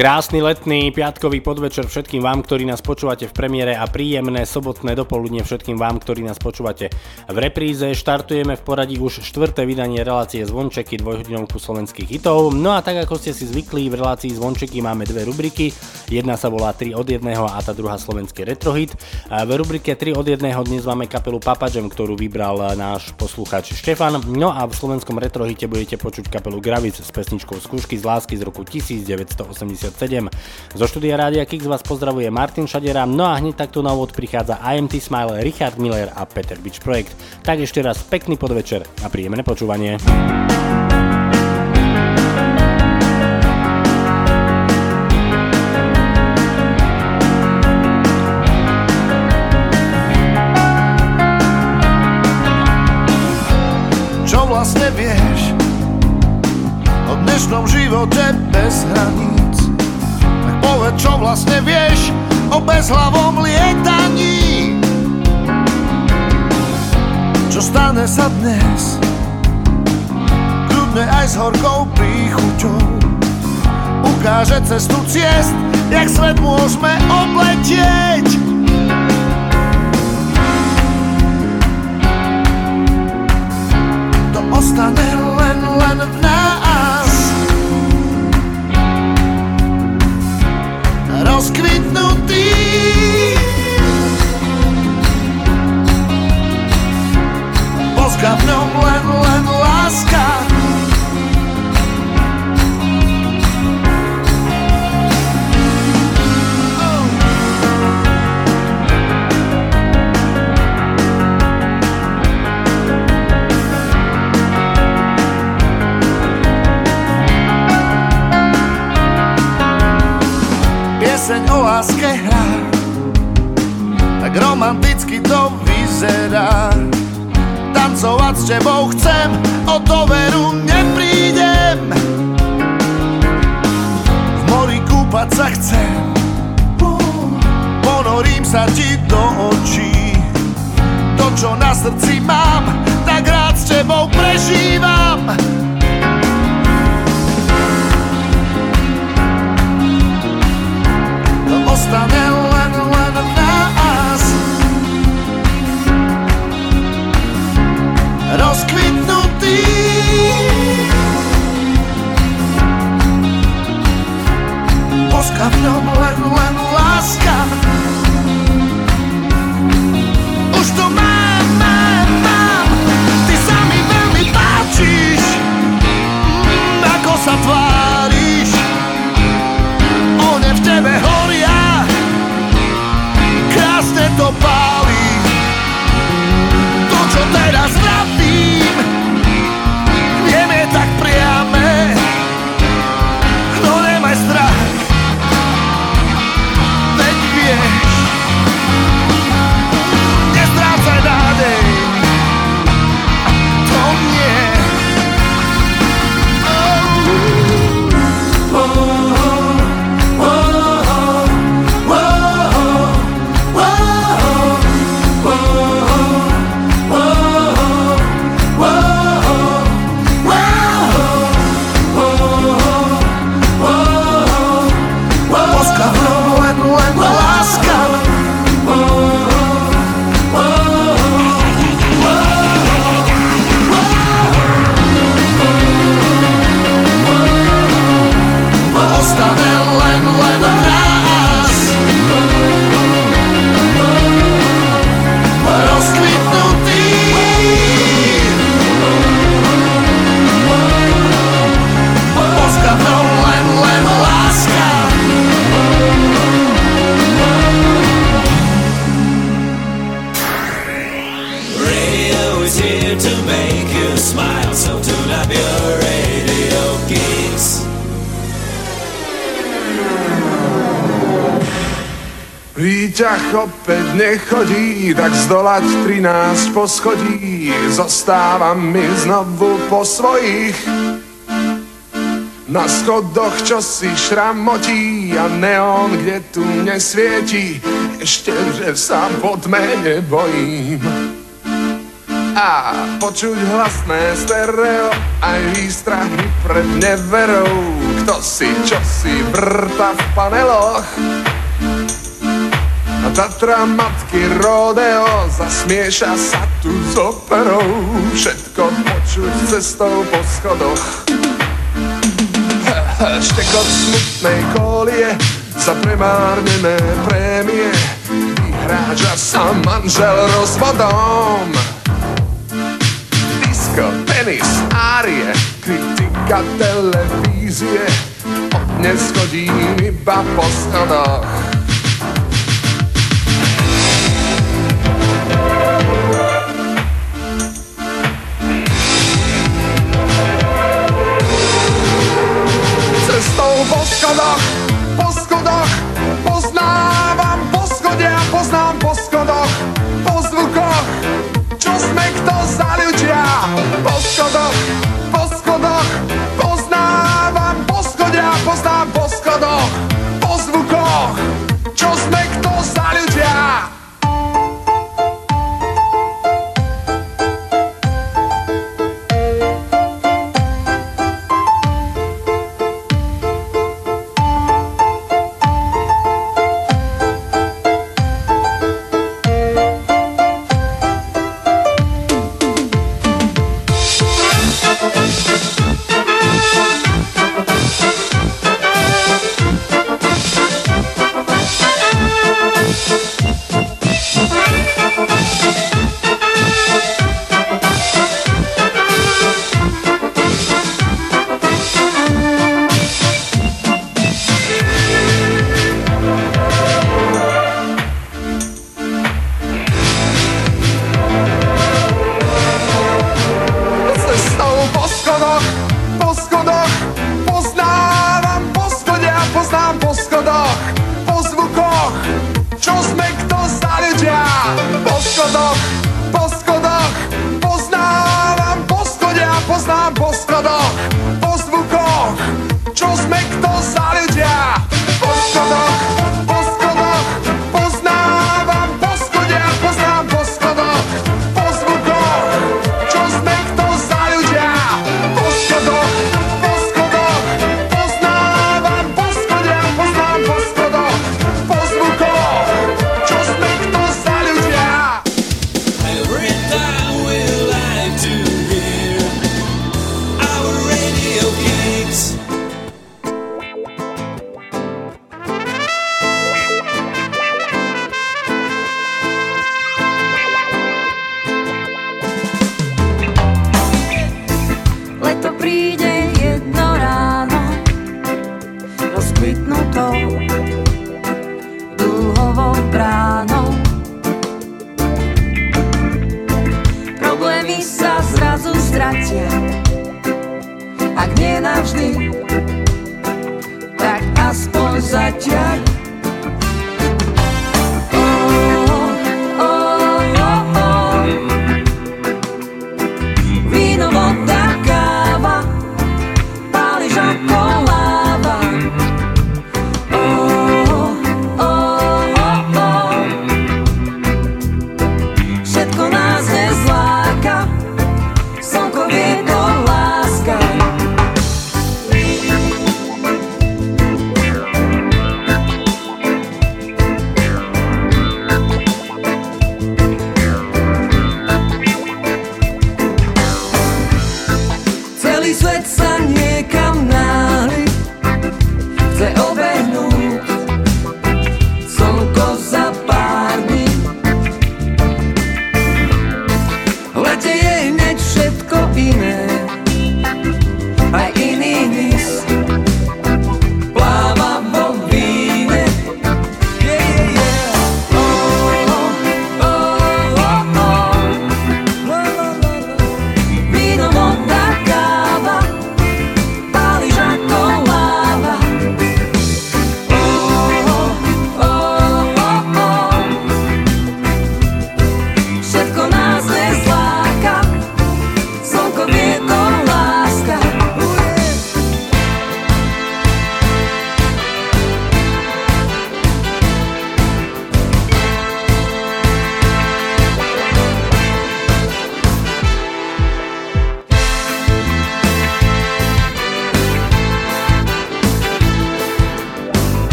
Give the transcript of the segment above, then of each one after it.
Krásny letný piatkový podvečer všetkým vám, ktorí nás počúvate v premiére a príjemné sobotné dopoludne všetkým vám, ktorí nás počúvate v repríze. Štartujeme v poradí už štvrté vydanie relácie Zvončeky dvojhodinovku slovenských hitov. No a tak ako ste si zvykli, v relácii Zvončeky máme dve rubriky. Jedna sa volá 3 od jedného a tá druhá slovenský retrohit. V rubrike 3 od jedného dnes máme kapelu Papažem, ktorú vybral náš poslucháč Štefan. No a v slovenskom retrohite budete počuť kapelu Gravic s pesničkou Skúšky z lásky z roku 1987. Zo štúdia Rádia Kix vás pozdravuje Martin Šadera, no a hneď takto na úvod prichádza IMT Smile, Richard Miller a Peter Beach Projekt. Tak ešte raz pekný podvečer a príjemné počúvanie. Vlastne vieš o dnešnom živote bez hraníc? Povedz, čo vlastne vieš o bezhlavom lietaní? Čo stane sa dnes? Kľudne aj s horkou príchuťou Ukáže cestu ciest, jak svet môžeme obletieť to ostane len, len v nás. Rozkvitnutý. V ňom len, len láska Pieseň o láske hrá Tak romanticky to vyzerá. Tancovať s tebou chcem O to veru neprídem. V mori kúpať sa chcem Ponorím sa ti do očí. To, čo na srdci mám Tak rád s tebou prežívam to ostane len, len v nás. Rozkvitnutý Boska v ňom poschodí zostávam my znovu po svojich. Na schodoch čo si šramotí a neon, kde tu nesvieti, ešte že sa pod tme nebojím. A počuť hlasné stereo, aj výstrahy pred neverou, kto si čo si vrta v paneloch. A Tatra matky rodeo, zasmieša sa vozíku s operou. Všetko počuť cestou po schodoch. Štekot smutnej kolie Za premárnené prémie Vyhráža sa manžel rozvodom. Disko, tenis, árie Kritika televízie. Od dnes chodím iba po schodoch.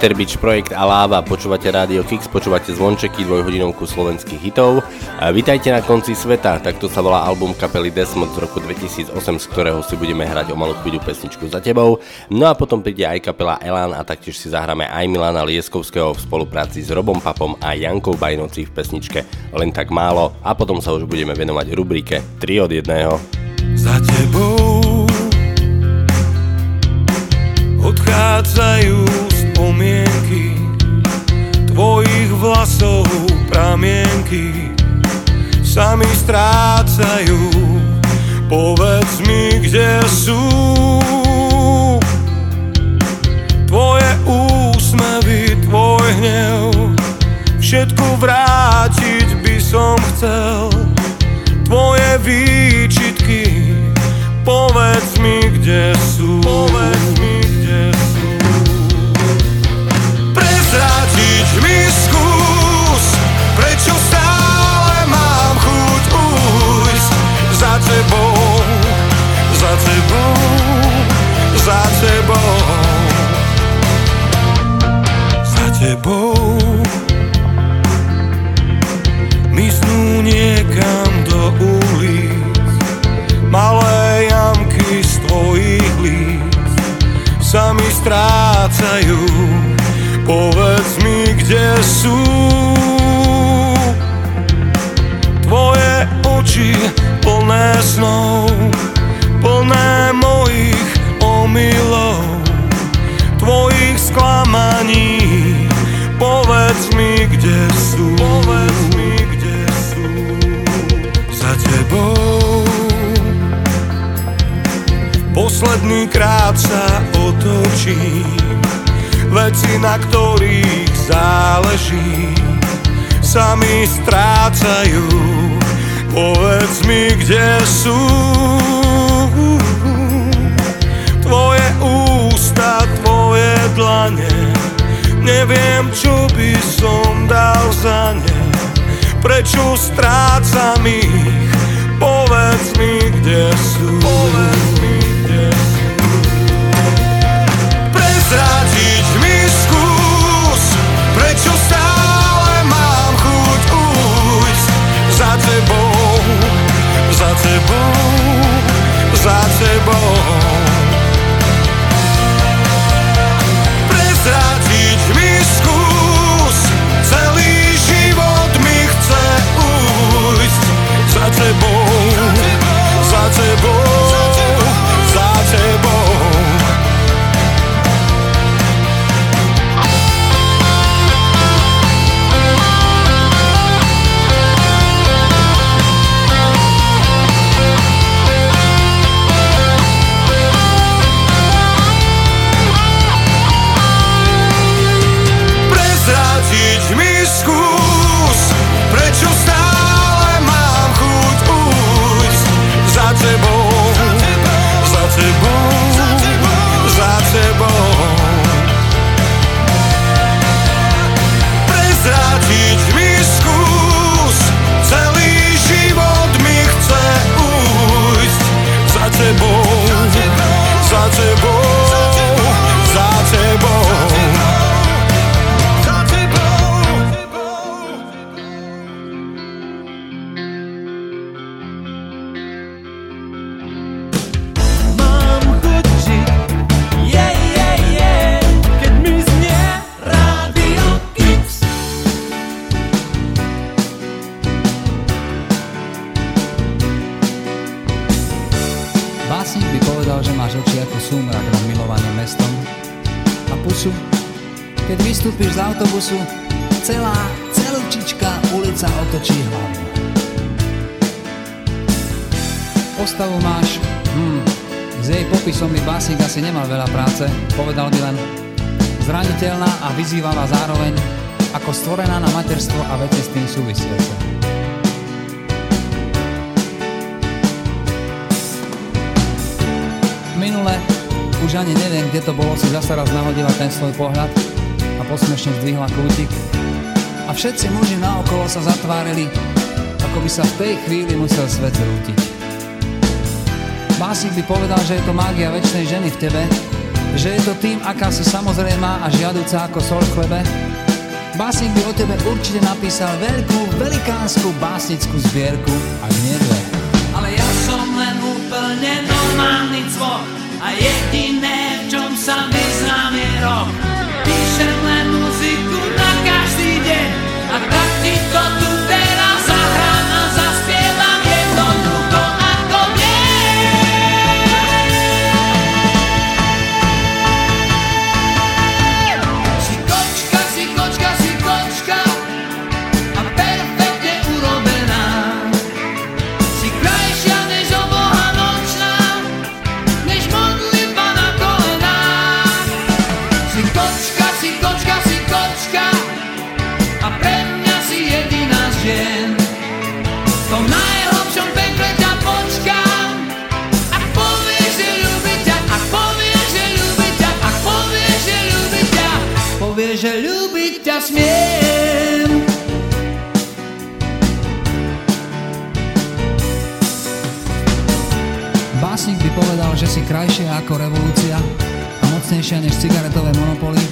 Peter Beach Projekt a Láva, počúvate Radio Kix, počúvate zvončeky, dvojhodinovku slovenských hitov. A Vítajte na konci sveta, takto sa volá album kapely Desmod z roku 2008, z ktorého si budeme hrať o malú chvíľu pesničku za tebou. No a potom príde aj kapela Elan a taktiež si zahráme aj Milana Lieskovského v spolupráci s Robom Papom a Jankou Bajnoci v pesničke Len tak málo a potom sa už budeme venovať rubrike 3 od 1. Za tebou odchádzajú vlasov pramienky sa mi strácajú. Povedz mi, kde sú tvoje úsmevy, tvoj hnev. Všetko vrátiť by som chcel, tvoje výčitky, povedz mi, kde sú. Za tebou, za tebou, za tebou. Mysnú niekam do ulic, malé jamky z tvojich líc sa mi strácajú Povedz mi, kde sú Posledný krát sa otočím Veci, na ktorých záleží Sa mi strácajú. Povedz mi, kde sú. Tvoje ústa, tvoje dlane Neviem, čo by som dal za ne. Prečo strácam ich? Povedz mi, kde sú. Povedz mi, za tebou, za tebou by básnik asi nemal veľa práce, povedal by len zraniteľná a vyzývavá zároveň ako stvorená na materstvo a veci s tým súvisiace. Minule, už ani neviem, kde to bolo, si zase raz nahodila ten svoj pohľad a posmešne zdvihla kútik. A všetci muži naokolo sa zatvárili, ako by sa v tej chvíli musel svet zrútiť. Básnik by povedal, že je to mágia väčšnej ženy v tebe, že je to tým, aká si samozrejmá a žiaduca ako sol v chlebe? Básnik by o tebe určite napísal veľkú, velikánsku básnickú zbierku, ak nie dve. Ale ja som len úplne normálny cvok A jediné, v čom sa vyznám je rok Píšem len ľúbiť ťa smiem. Básnik by povedal, že si krajšia ako revolúcia a mocnejšia než cigaretové monopoly,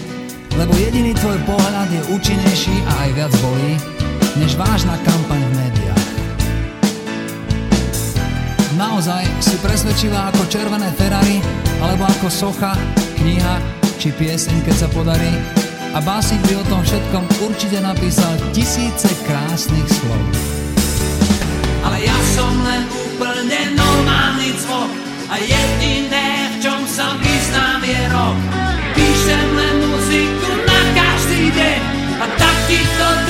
lebo jediný tvoj pohľad je účinnejší a aj viac bolí, než vážna kampaň v médiách. Naozaj si presvedčivá ako červené Ferrari, alebo ako socha, kniha či pieseň, keď sa podarí. A básnik by o tom všetkom určite napísal tisíce krásnych slov. Ale ja som len úplne normálny cvok A jediné, v čom sa vyznám je rok. Píšem len muziku na každý deň. A tak ti to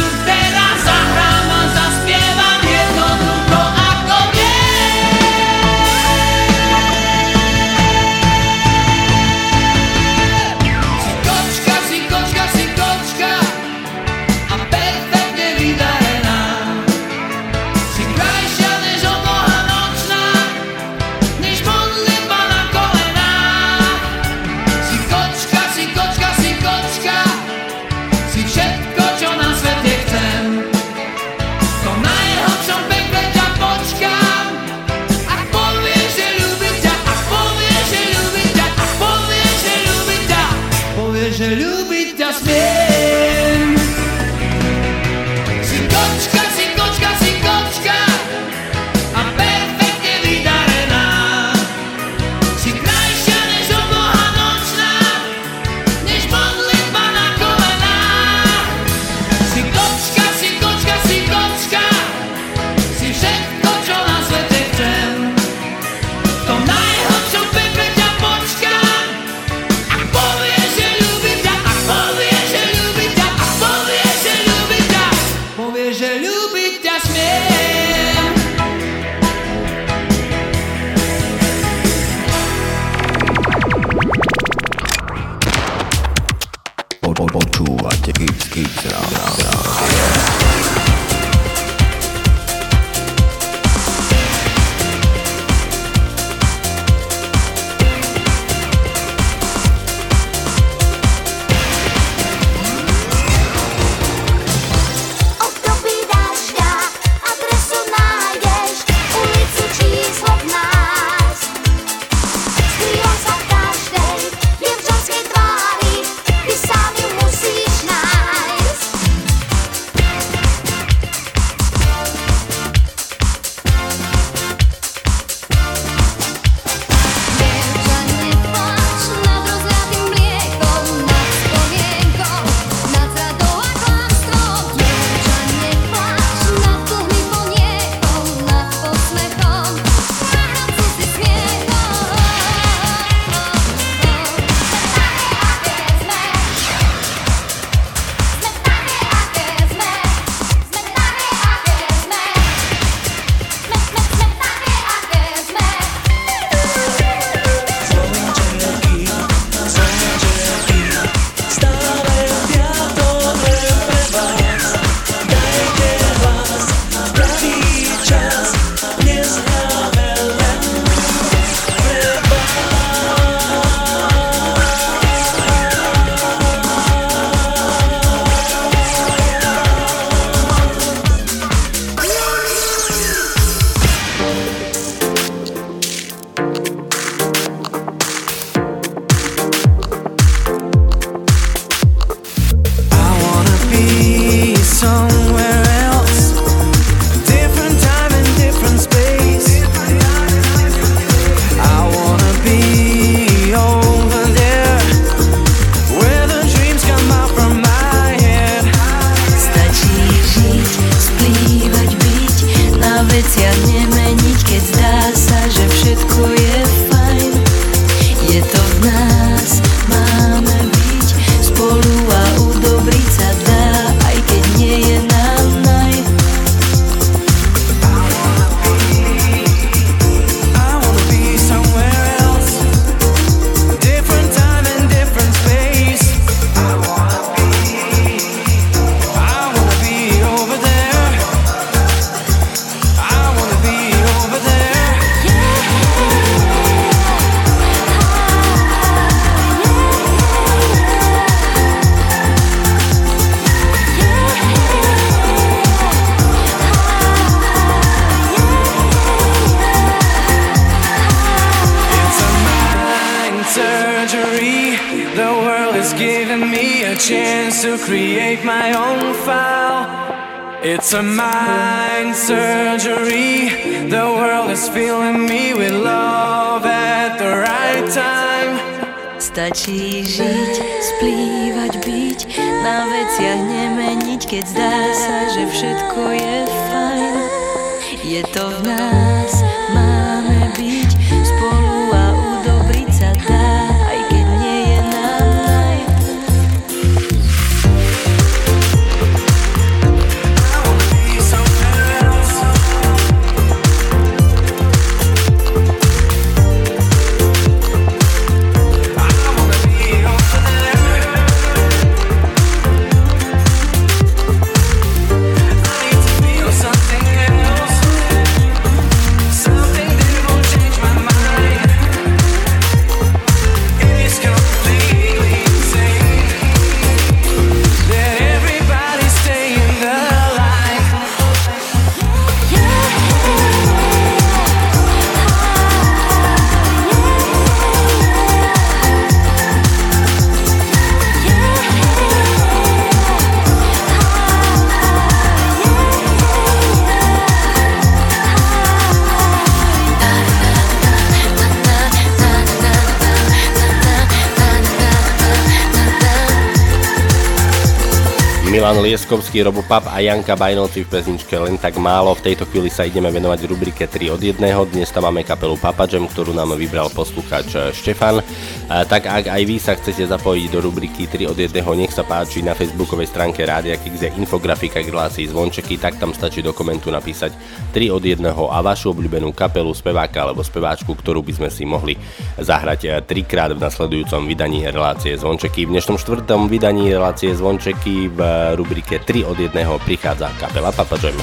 Lieskovský, Robo Pap a Janka Bajnovci v pesničke Len tak málo. V tejto chvíli sa ideme venovať rubrike 3 od 1. Dnes tam máme kapelu Papa Jam, ktorú nám vybral poslucháč Štefan. A tak ak aj vy sa chcete zapojiť do rubriky 3 od 1, nech sa páči na facebookovej stránke Rádia Kix je infografika k zvončeky, tak tam stačí do komentu napísať 3 od 1 a vašu obľúbenú kapelu, speváka alebo speváčku, ktorú by sme si mohli zahrať eh, trikrát v nasledujúcom vydaní relácie zvončeky. V dnešnom štvrtom vydaní relácie zvončeky v rubrike 3 od 1 prichádza kapela Papa Jam.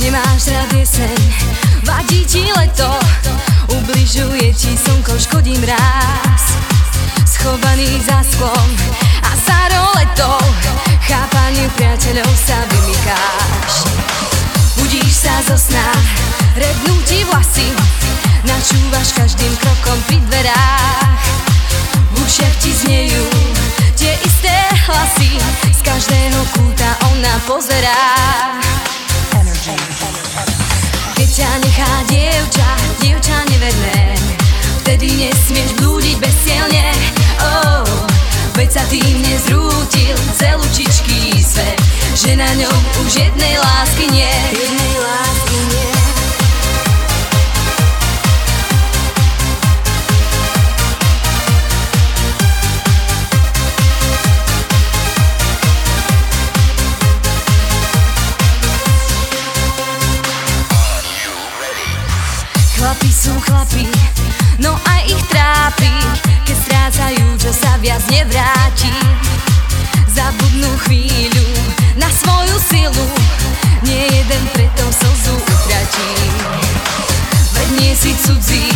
Nemáš rád jeseň, vadí ti leto? Ubližuje ti slnko, škodí mráz Schovaný za sklom a za roletou Chápaniu priateľov sa vymykáš Budíš sa zo sna, rednú ti vlasy Načúvaš každým krokom pri dverách. V ušiach ti znejú tie isté hlasy Z každého kúta ona pozerá ťa nechá dievča, dievča neverné Vtedy nesmieš blúdiť bezcielne. Oh, Veď sa tým nezrútil celúčičký svet. Že na ňom už jednej lásky nie. Jednej lásky sú chlapi, no aj ich trápi Keď strácajú, čo sa viac nevráti. Zabudnú chvíľu na svoju silu Nie jeden preto slzu utratí. Veď nie si cudzí,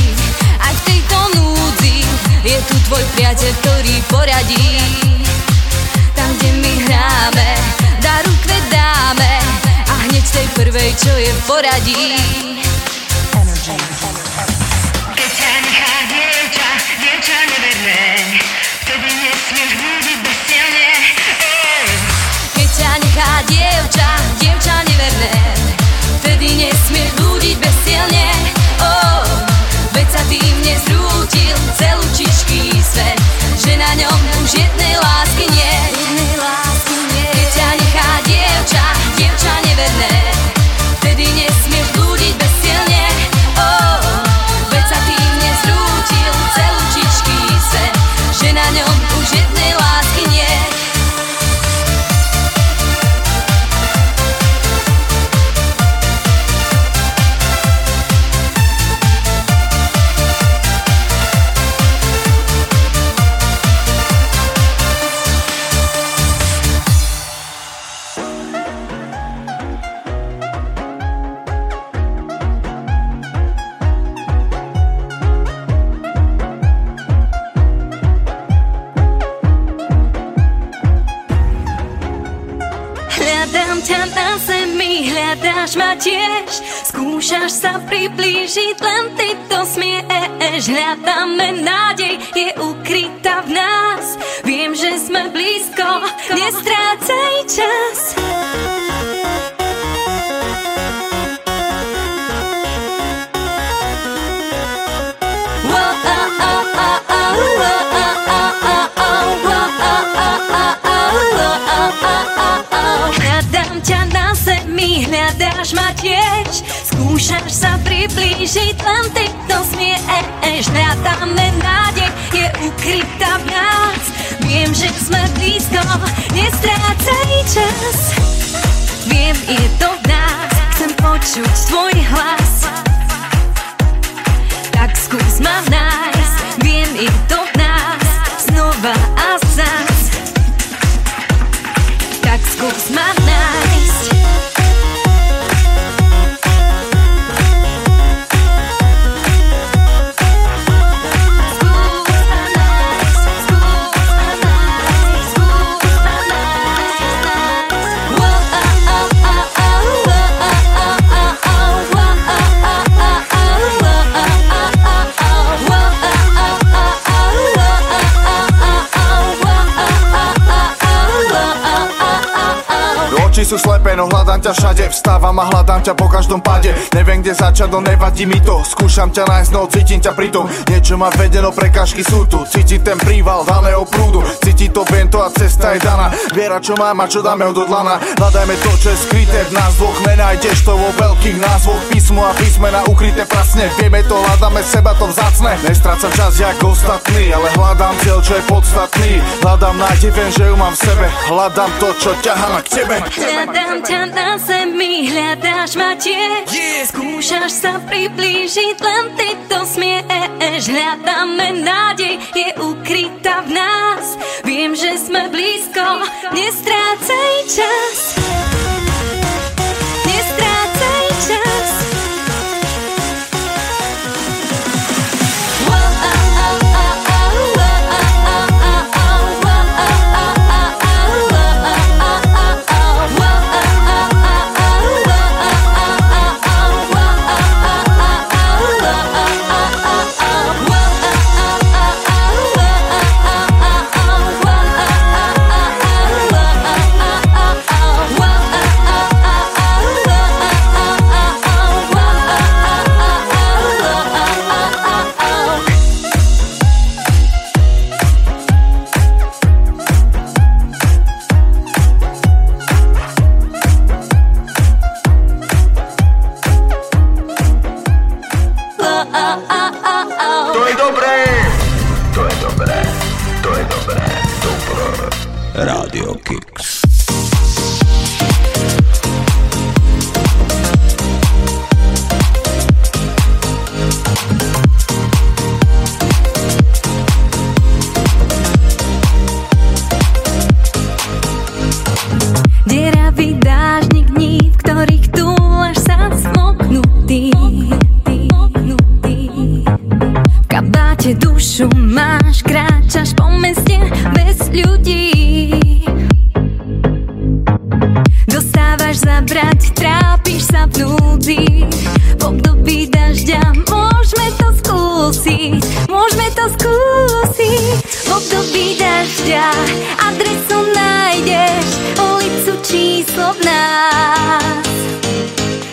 aj v tejto núdzi Je tu tvoj priateľ, ktorý poradí. Tam, kde my hráme, daru kvet dáme A hneď tej prvej, čo je v poradí Veď sa tým nezrútil celúčičký svet Že na ňom hľadáš ma tiež Skúšaš sa priblížiť, len ty to smieš. Hľadáme nádej, je ukrytá v nás. Viem, že sme blízko, nestrácaj čas zemi, hľadáš ma tiež Skúšaš sa priblížiť, len ty to smieš. Hľadáme nádej, je ukrytá v nás Viem, že sme blízko, nestrácaj čas. Viem, je to v nás, chcem počuť tvoj hlas. Tak skús ma nájsť, viem, je to v nás Znova a zas. Tak skús ma nájsť ťa všade Vstávam a hľadám ťa po každom páde. Neviem kde začať, no nevadí mi to. Skúšam ťa nájsť, no cítim ťa pritom Niečo ma vedeno, prekážky sú tu. Cítim ten príval daného prúdu. Cíti to viem to a cesta je daná. Viera čo mám a čo dáme od odlana Hľadajme to, čo je skryté v nás dvoch Nenájdeš to vo veľkých názvoch Písmo a písmena ukryté prasne. Vieme to, hľadáme seba to vzácne. Nestrácam čas jak ostatní Ale hľadám cieľ, čo je podstatný. Hľadám nádej, viem, že ju mám v sebe. Hľadám to, čo ťahá k tebe. Hľadám ťa na zemi, hľadáš ma tiež Skúšaš sa priblížiť, len ty to smieš Hľadáme nádej, je ukrytá v nás. Viem, že sme blízko, nestrácaj čas dušu kráčaš po meste bez ľudí. Dostávaš zabrať, trápiš sa v núdzi. V období dažďa môžeme to skúsiť Môžeme to skúsiť. V období dažďa adresu nájdeš Ulicu číslo v nás.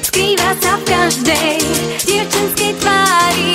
Skrýva sa v každej dievčenskej tvári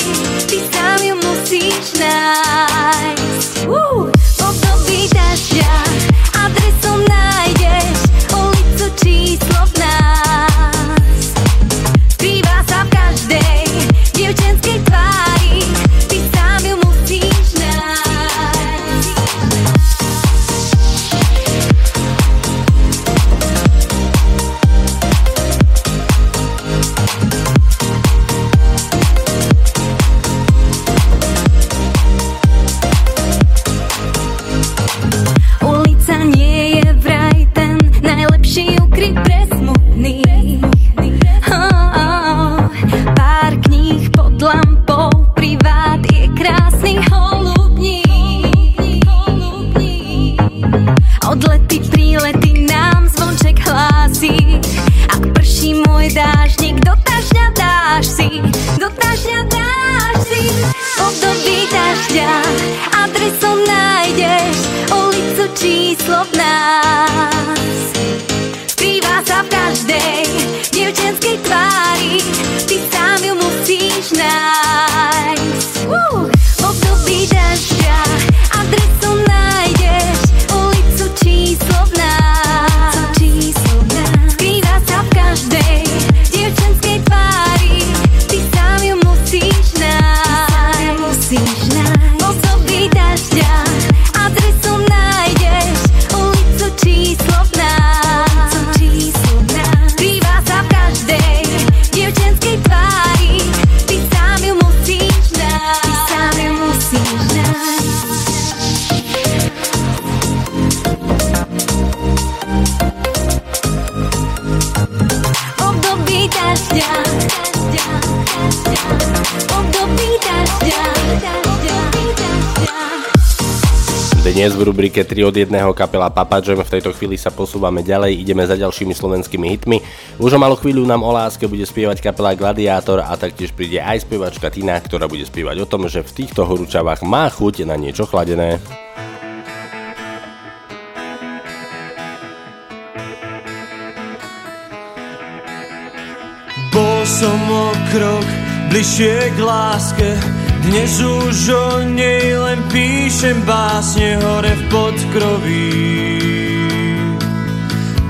v rubrike 3 od 1 kapela Papa Jam. V tejto chvíli sa posúvame ďalej, ideme za ďalšími slovenskými hitmi. Už o malú chvíľu nám o láske bude spievať kapela Gladiátor a taktiež príde aj spievačka Tina, ktorá bude spievať o tom, že v týchto horúčavách má chuť na niečo chladené. Bol som o krok bližšie k láske Dnes už o nej len píšem básne hore v podkroví.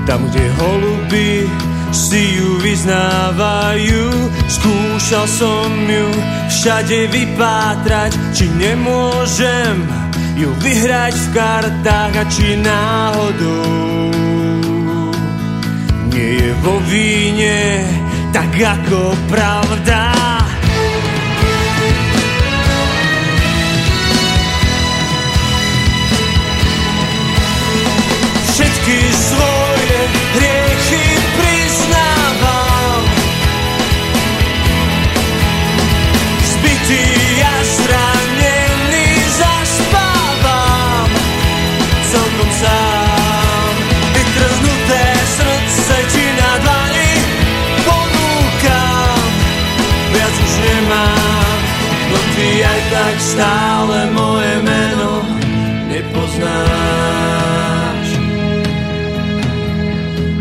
Tam, kde holuby si ju vyznávajú Skúšal som ju všade vypátrať. Či nemôžem ju vyhrať v kartách A či náhodou? Nie je vo víne tak ako pravda. Tak stále moje meno nepoznáš.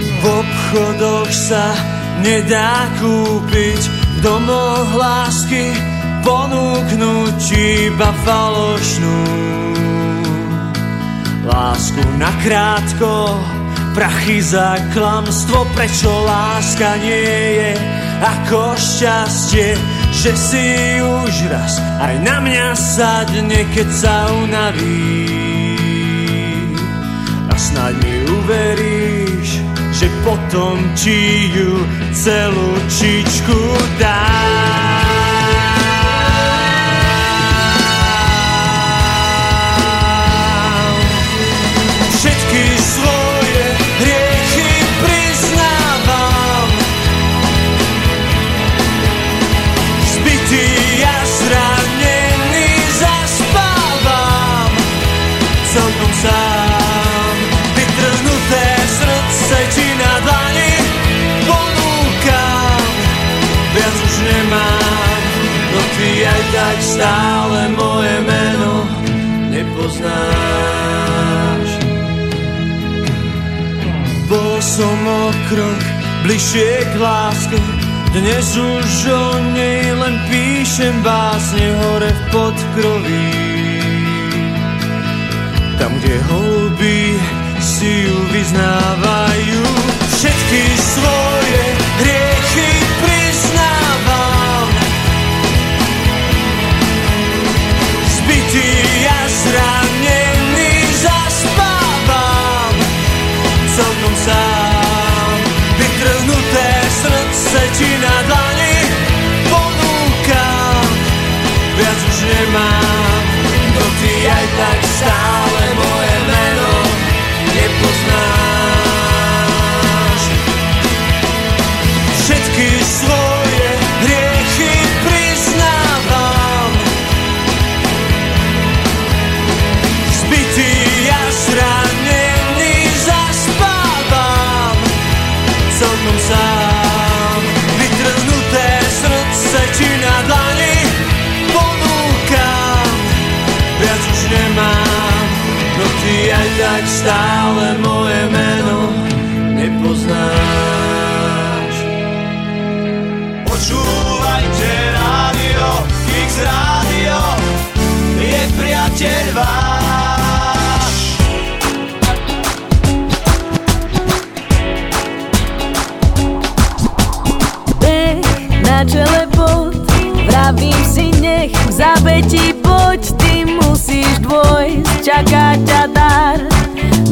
V obchodoch sa nedá kúpiť, v domoch lásky ponúknuť iba falošnú. Lásku nakrátko, prachy za klamstvo, prečo láska nie je ako šťastie, že si už raz aj na mňa sadne, keď sa unaví. A snáď mi uveríš, že potom ti ju celú čičku dám. Stále moje meno nepoznáš. Bol som o krok bližšie k láske, dnes už o nej len píšem básne hore v podkroví. Tam, kde holuby si ju vyznávajú, všetky svoje hriechy srdce ti stále moje meno nepoznáš. Počúvajte rádio, X rádio, je priateľ váš. Na čele pod Vravím si nech v zabetí poď Ty musíš dvojsť, čaká ťa dar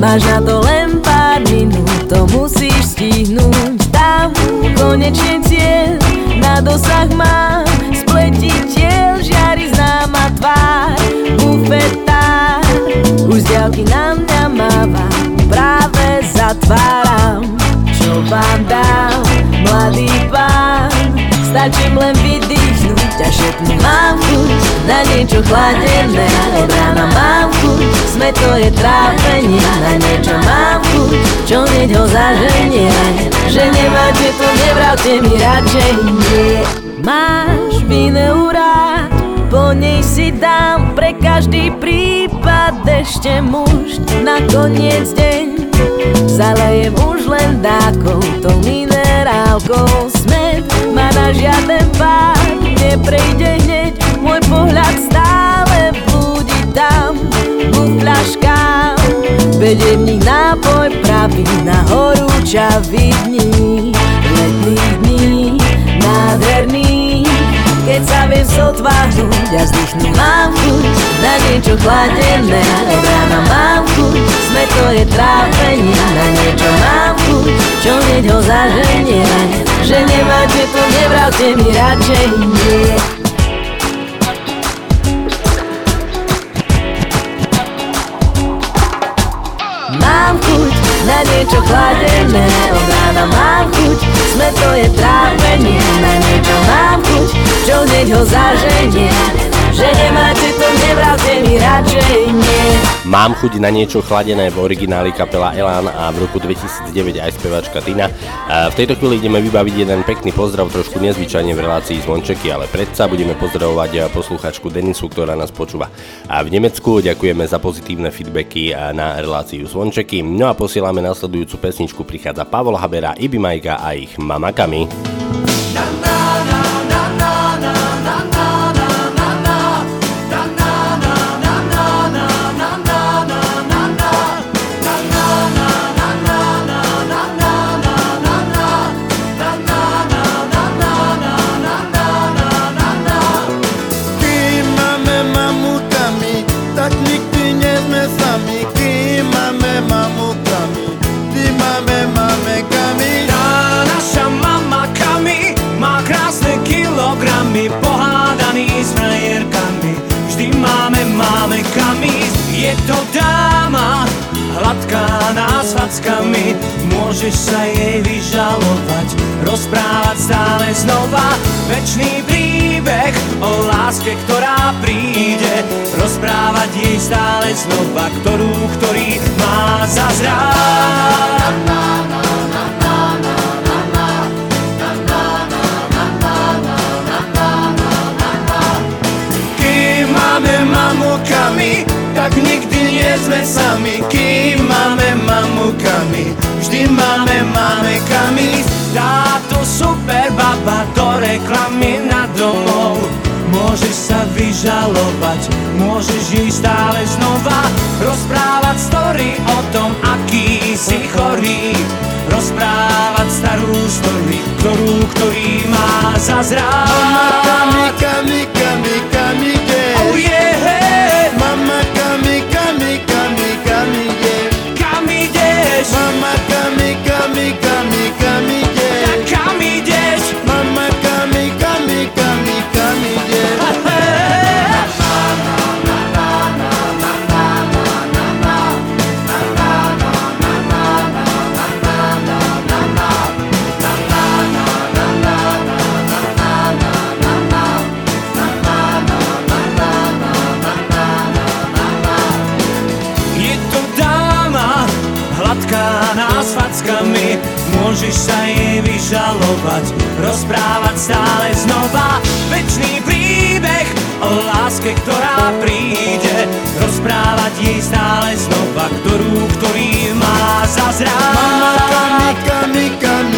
Máš na to len pár minút To musíš stihnúť. Tam konečne cieľ Na dosah mám Spletiteľ žiari známa tvár Bufetár Už z na mňa máva Práve zatváram Čo vám dám, mladý pán? Stačím len vydýchnuť šepnúť Mám chuť na niečo chladené rána mám chuť, sme to je trápenie. Na niečo mám chuť, čo hneď ho zaženie. Že nemáte to, nevravte mi radšej. Máš vineu rád, po nej si dám. Pre každý prípad ešte muž na koniec deň. Zalejem už len dákou, to minerálkou. Smet ma na žiaden pád neprejde hneď. Môj pohľad stále blúdi tam ku fľaškám. Vedie v nich nápoj pravý na horúčavý dní. Letných dní, nádherných keď sa viem sotváhnuť a vzdychnúť Mám chuť na niečo chladené. Od rána mám chuť, sme to je trápenie. Na niečo mám chuť, čo hneď ho zaženie. Že nemáte to, nevravte mi radšej. Nie na niečo chladené Od rána mám chuť, sme to je trápenie Na niečo mám chuť, čo hneď ho zaženie Že nemáte to, nevravte mi radšej nie Mám chuť na niečo chladené v origináli kapela Elan a v roku 2009 aj spevačka Tina. V tejto chvíli ideme vybaviť jeden pekný pozdrav, trošku nezvyčajne v relácii Zvončeky, ale predsa budeme pozdravovať posluchačku Denisu, ktorá nás počúva a v Nemecku. Ďakujeme za pozitívne feedbacky na reláciu Zvončeky. No a posielame nasledujúcu pesničku, prichádza Pavol Habera, Ibi Majka a ich mamakami. Fackami Môžeš sa jej vyžalovať Rozprávať stále znova. Večný príbeh o láske, ktorá príde. Rozprávať jej stále znova Ktorú, ktorý má zazrať tak nikdy sme sami. Kým máme mamukami, vždy máme mamekami. Táto super baba do reklamy na domov. Môžeš sa vyžalovať, môžeš jej stále znova. Rozprávať story o tom, aký si chorý. Rozprávať starú story, ktorú, ktorý má zazrať Mama kami, kami, kami, jej vyžalovať, rozprávať stále znova. Večný príbeh o láske, ktorá príde Rozprávať jej stále znova, ktorú, ktorý má zazrať. Mama, kami, kami,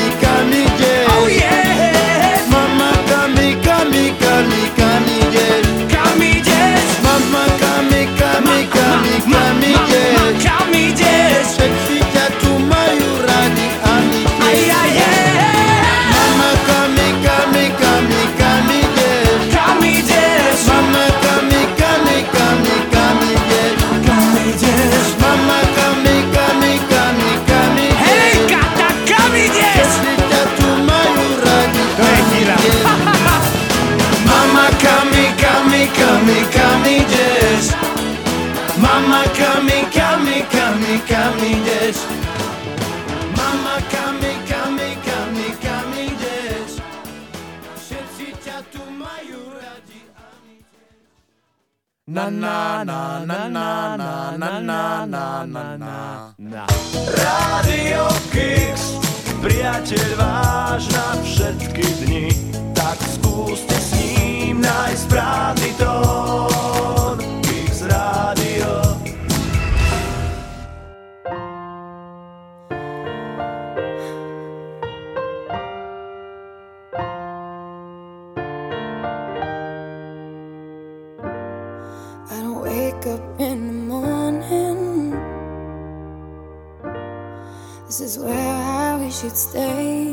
Kami, kam ideš? Mama, kam ideš? Všetci ťa tu majú radi. Na na na na na na na na na na na všetky dni, tak skúste s ním nájsť správny tón. Stay.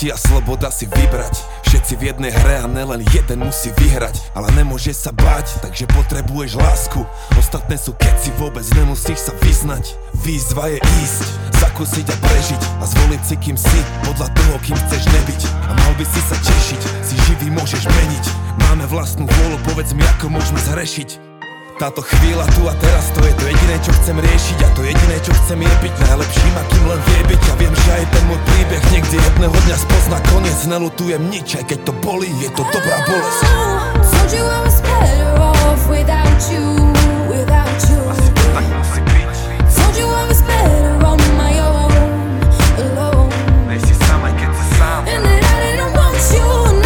Možnosti a sloboda si vybrať. Všetci v jednej hre a nelen jeden musí vyhrať. Ale nemôže sa báť, takže potrebuješ lásku. Ostatné sú keci, vôbec nemusíš sa vyznať. Výzva je ísť, zakúsiť a prežiť. A zvoliť si kým si, podľa toho kým chceš nebyť. A mal by si sa tešiť, si živý môžeš meniť. Máme vlastnú vôľu, povedz mi ako môžeme zrešiť táto chvíľa tu a teraz to je to jediné čo chcem riešiť A to jediné čo chcem je byť najlepším akým len vie byť. Ja viem, že aj ten môj príbeh niekde jedného dňa spozna koniec. Nelutujem nič, aj keď to bolí, je to dobrá bolesť. Without you, without you. Told you I was better on my own, alone. And that I didn't want you,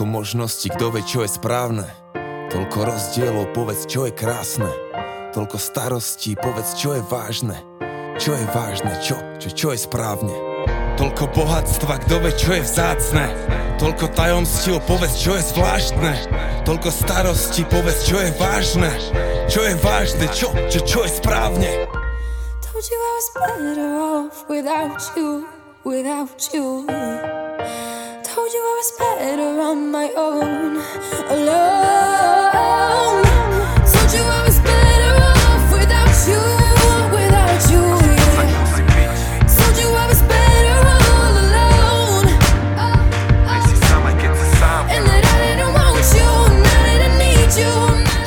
Toľko možností, kto vie, čo je správne. Toľko rozdielov, povedz, čo je krásne. Toľko starostí, povedz, čo je vážne. Čo je vážne, čo, čo, čo je správne. Toľko bohatstva, kto vie, čo je vzácne. Toľko tajomstiev, povedz, čo je zvláštne. Toľko starostí, povedz, čo je vážne. Čo je vážne, čo, čo, čo je správne. Told you I was better off without you, without you. Told you I was better on my own, alone.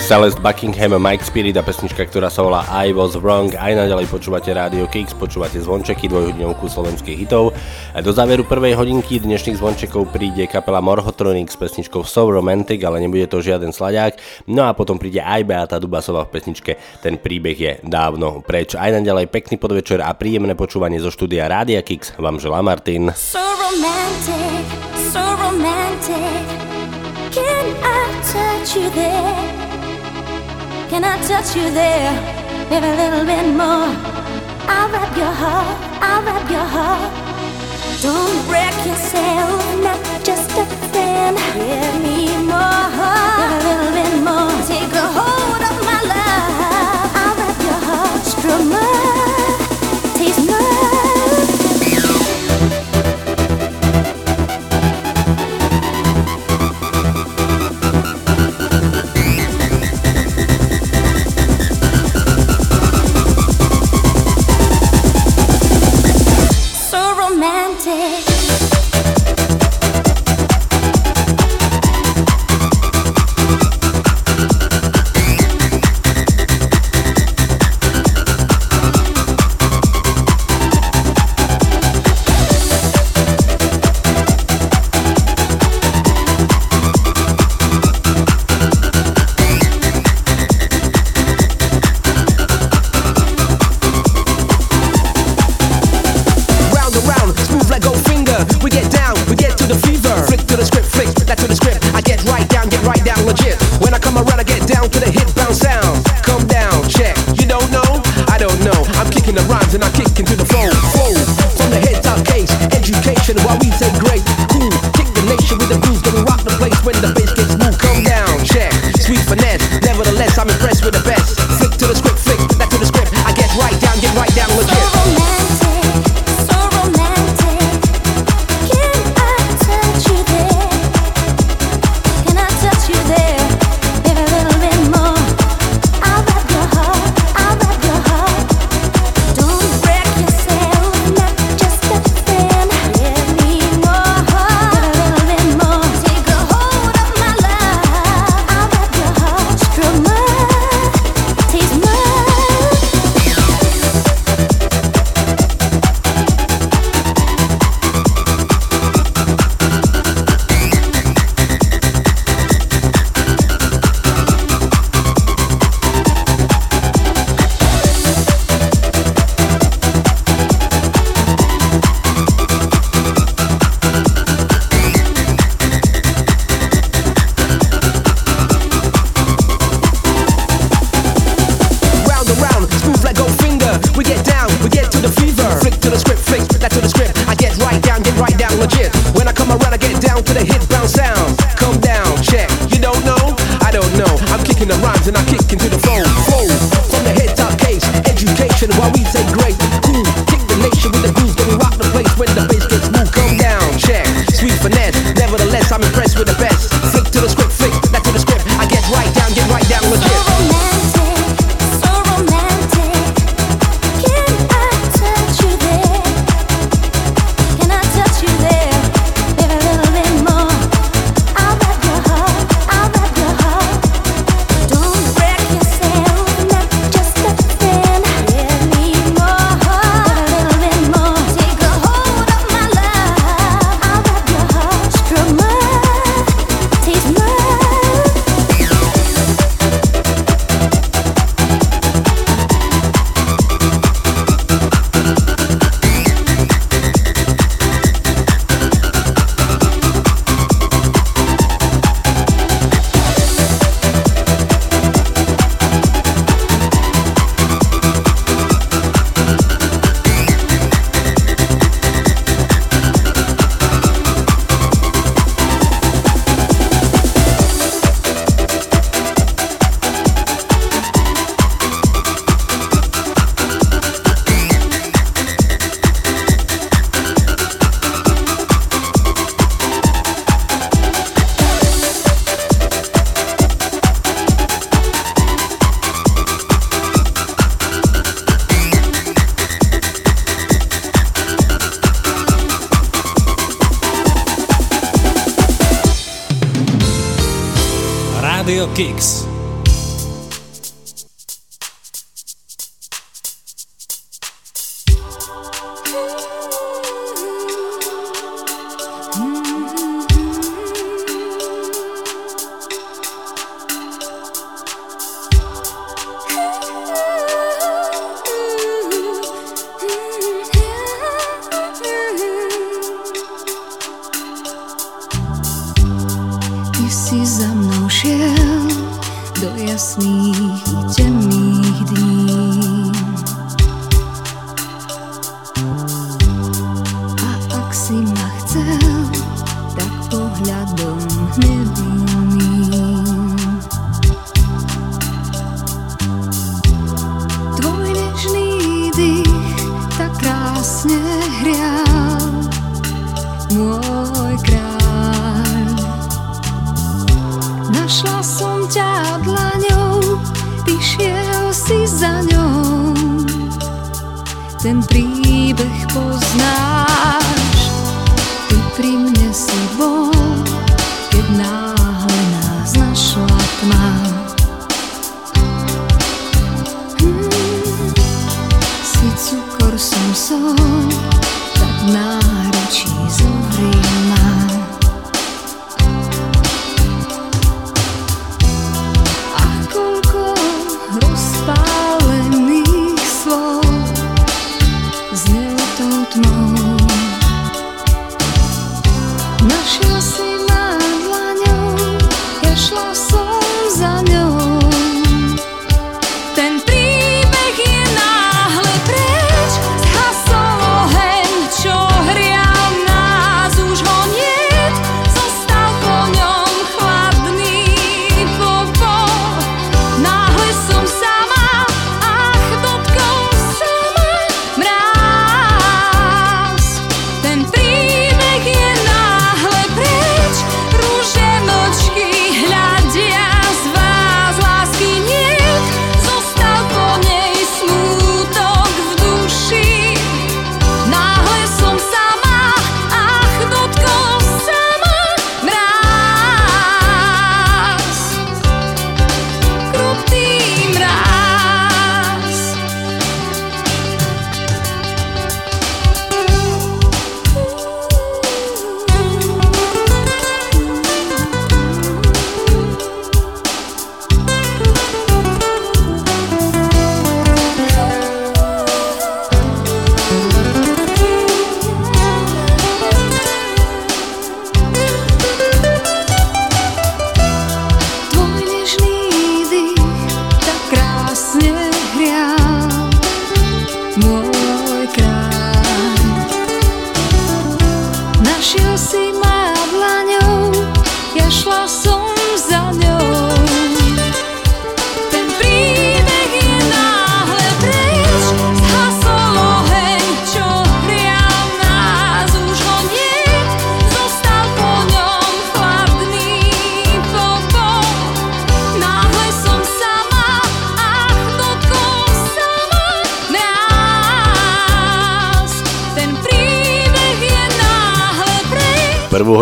Celeste Buckingham, Mike Spirit a pesnička, ktorá sa volá I Was Wrong. Aj naďalej počúvate radio Kix, počúvate zvončeky dvojhodinovku slovenských hitov. A do záveru prvej hodinky dnešných zvončekov príde kapela Morhotronic s pesničkou So Romantic, ale nebude to žiaden slaďák. No a potom príde aj Beata Dubasová v pesničke Ten príbeh je dávno preč. Aj naďalej pekný podvečer a príjemné počúvanie zo štúdia Rádia Kix vám želá Martin. So romantic, so romantic. Can I touch you there? Can I touch you there? Maybe a little bit more. I'll wrap your heart, I'll wrap your heart. Don't break yourself, not just a friend. Give me more.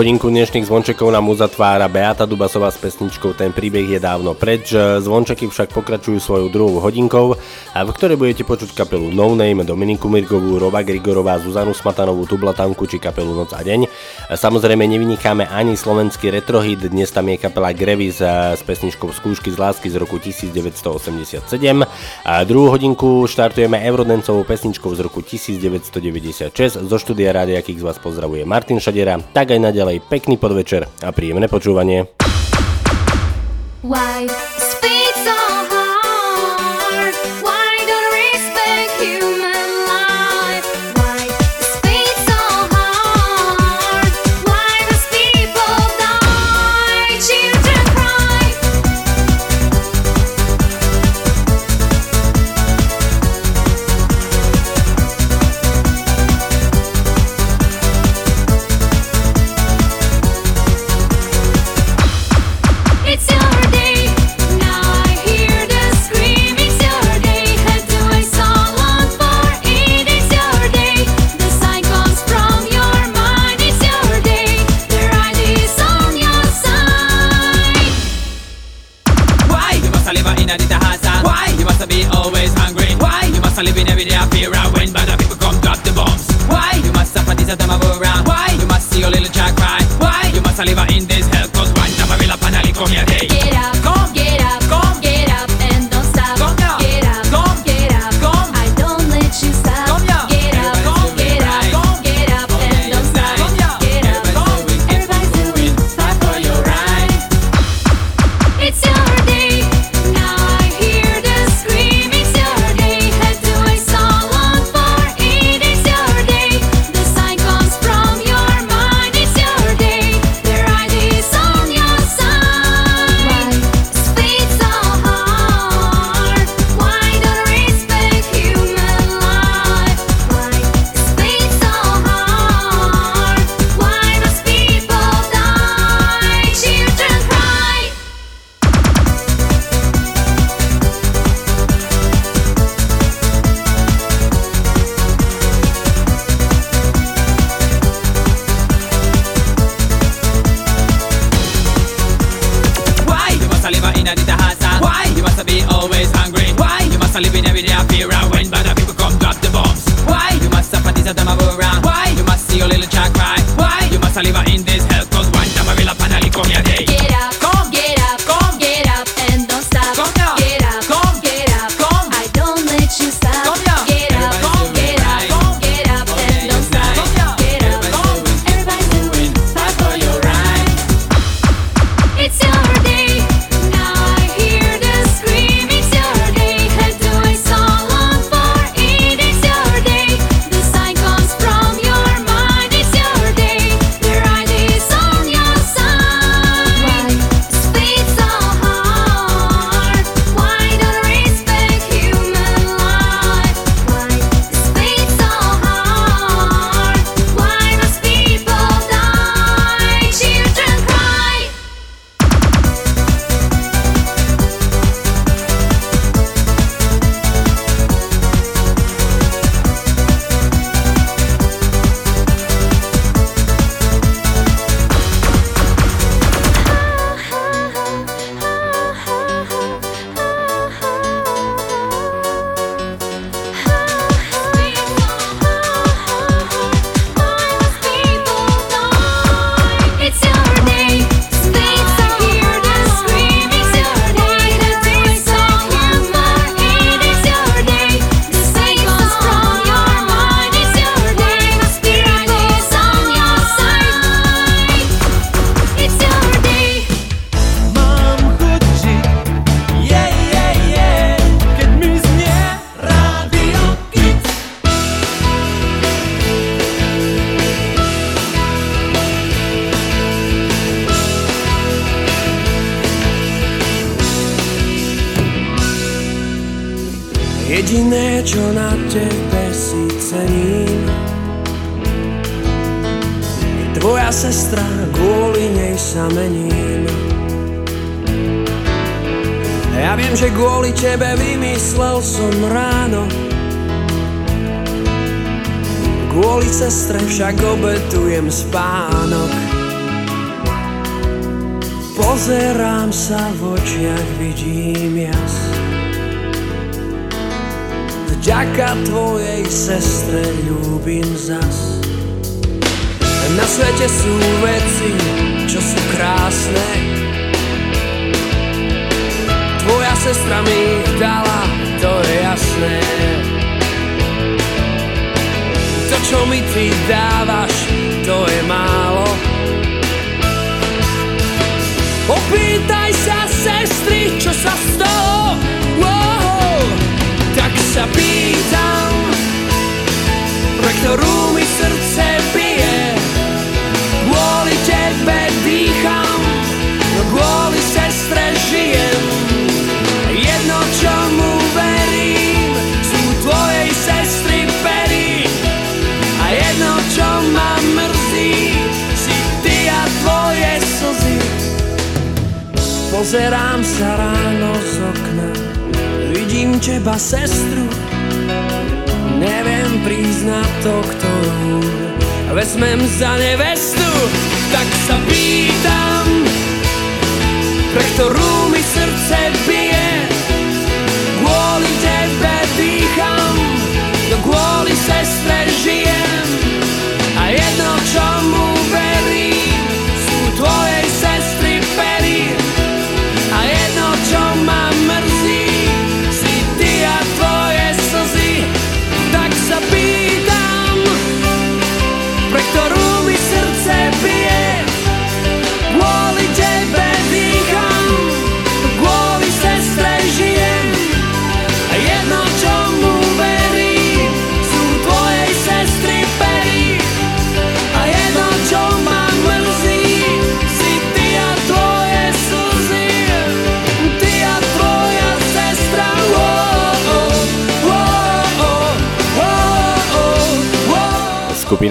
hodinku dnešných zvončekov nám uzatvára Beata Dubasová s pesničkou Ten príbeh je dávno preč. Zvončeky však pokračujú svojou druhou hodinkou, v ktorej budete počuť kapelu No Name, Dominiku Mirgovú, Rova Grigorová, Zuzanu Smatanovú, Tublatanku či kapelu Noc a deň. Samozrejme nevynikáme ani slovenský retrohit, dnes tam je kapela Grevis s pesničkou Skúšky z lásky z roku 1987. A druhú hodinku štartujeme Eurodancovou pesničkou z roku 1996. Zo štúdia Rádia z vás pozdravuje Martin Šadera, tak aj naďalej ďalej pekný podvečer a príjemné počúvanie. Why?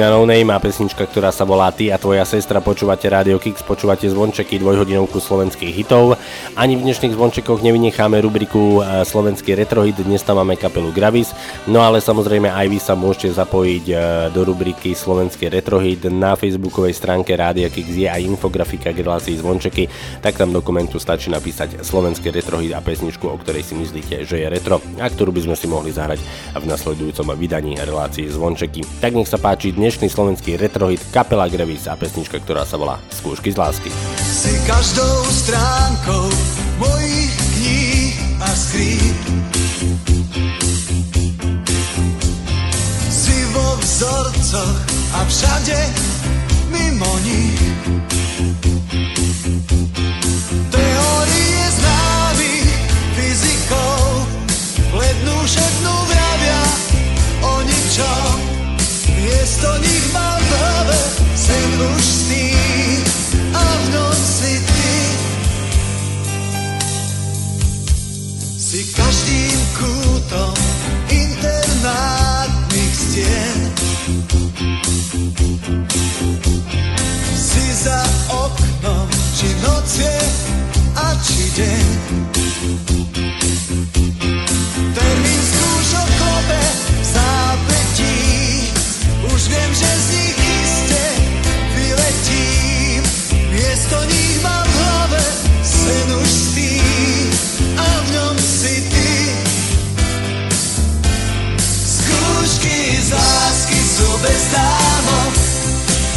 Skupina No Name a pesnička, ktorá sa volá Ty a tvoja sestra, počúvate Radio Kix, počúvate zvončeky dvojhodinovku slovenských hitov. Ani v dnešných zvončekoch nevynecháme rubriku eh, slovenský retrohit, dnes tam máme kapelu Gravis, no ale samozrejme aj vy sa môžete zapojiť eh, do rubriky slovenský retrohit. Na facebookovej stránke Radio Kix je aj infografika k relácii zvončeky, tak tam do komentu stačí napísať slovenský retrohit a pesničku, o ktorej si myslíte, že je retro a ktorú by sme si mohli zahrať v nasledujúcom vydaní relácii zvončeky. Tak nech sa páči dnešný slovenský retrohit kapela Gravis a pesnička, ktorá sa volá Skúšky z lásky. Si každou stránkou mojich kníh a skrýp Si vo vzorcoch a všade mimo nich. Teórie známych fyzikov Lednú šednú vravia o ničom Miesto nich mám v hlave sen už sní a v si ty. Si každým kútom internátnych stien. Si za oknom, či noc je a či deň. Wiem, że z nich iste wylecim Jest to nich mam głowę, A w si ty. Skórzki z laski są bez damą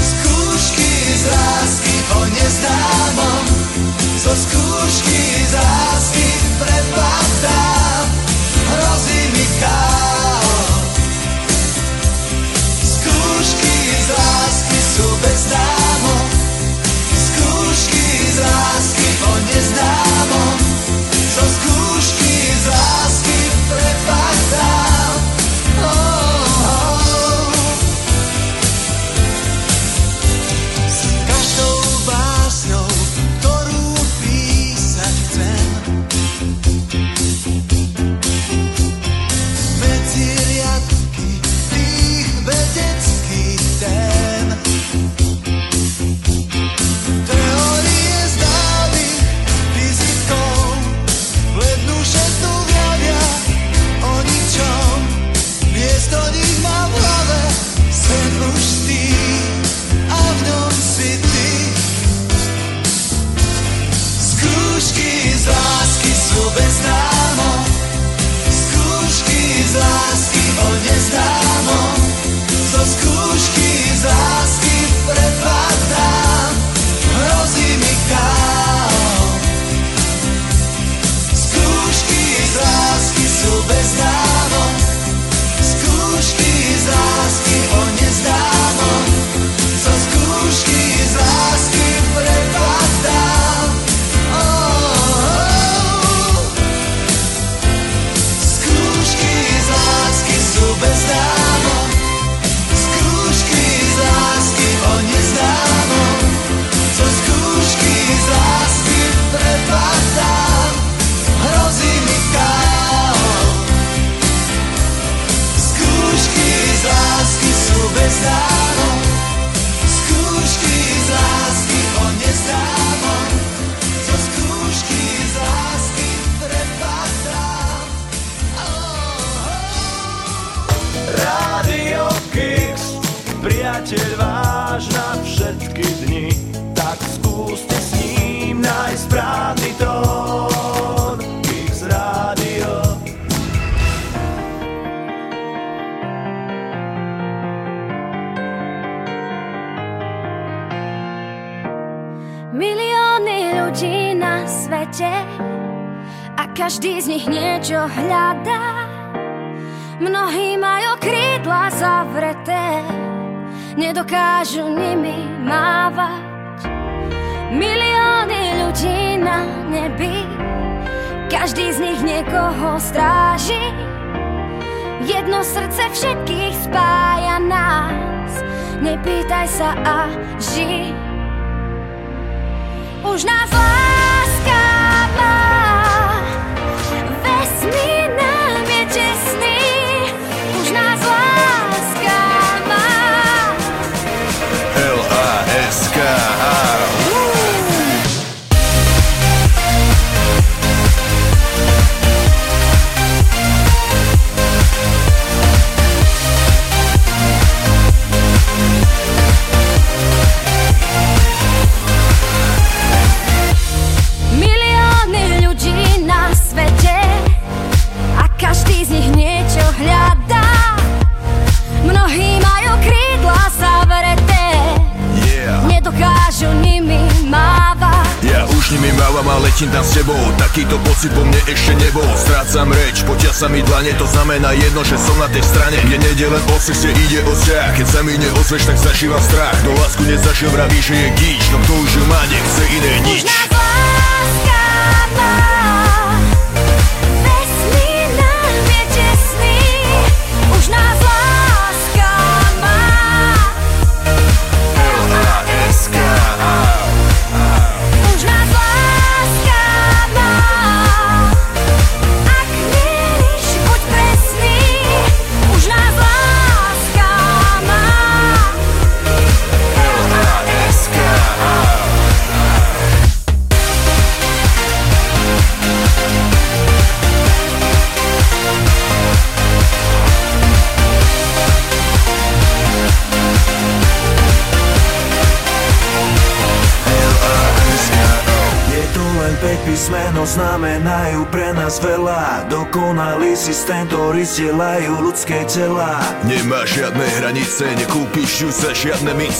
Skórzki z laski o Co skórzki z laski prepadam Rozy mi kar Superstar.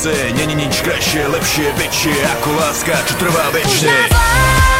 srdce Není nič krajšie, lepšie, väčšie Ako láska, čo trvá väčšie Už.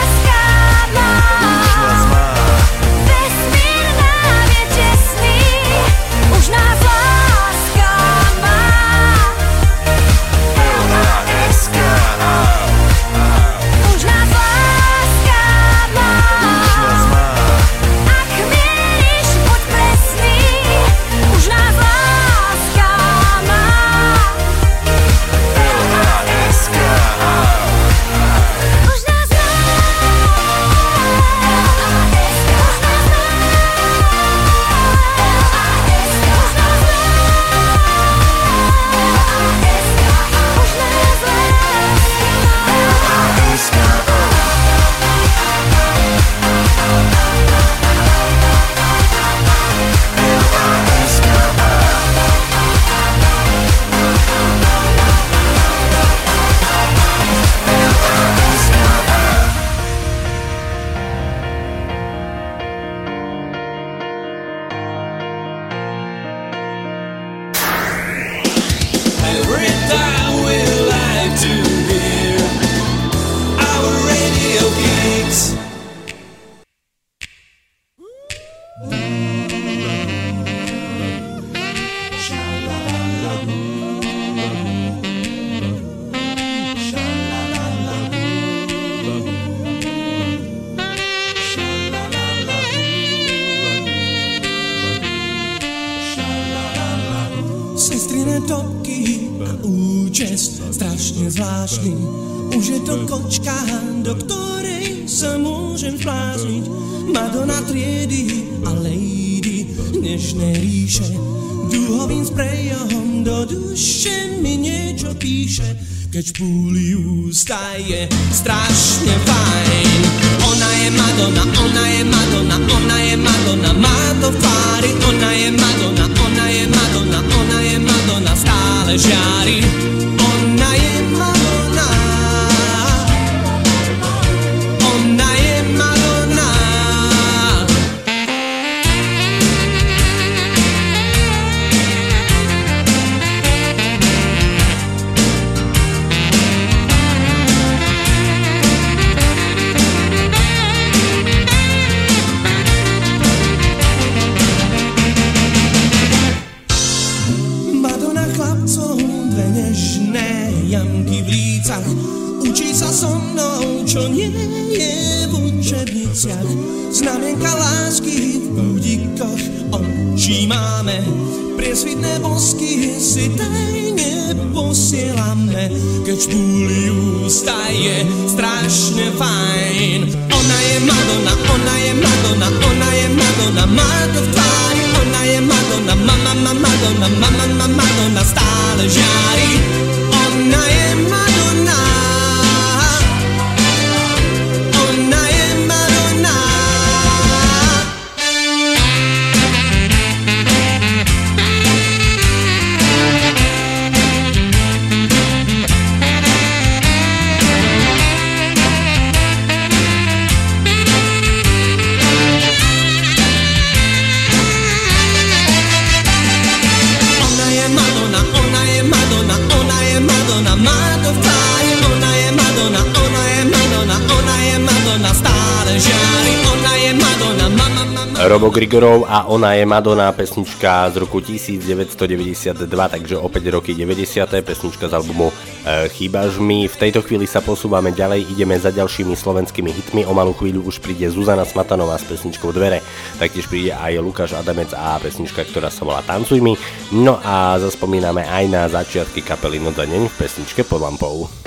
Robo Grigorov a ona je Madonna, pesnička z roku 1992, takže opäť roky 90. pesnička z albumu e, Chýbaž mi. V tejto chvíli sa posúvame ďalej, ideme za ďalšími slovenskými hitmi, o malú chvíľu už príde Zuzana Smatanová s pesničkou Dvere, taktiež príde aj Lukáš Adamec a pesnička, ktorá sa volá Tancuj mi. No a zaspomíname aj na začiatky kapely Noda Deň v pesničke pod lampou.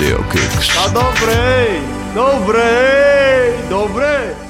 Rádio Kicks. A dobre, dobre, dobre.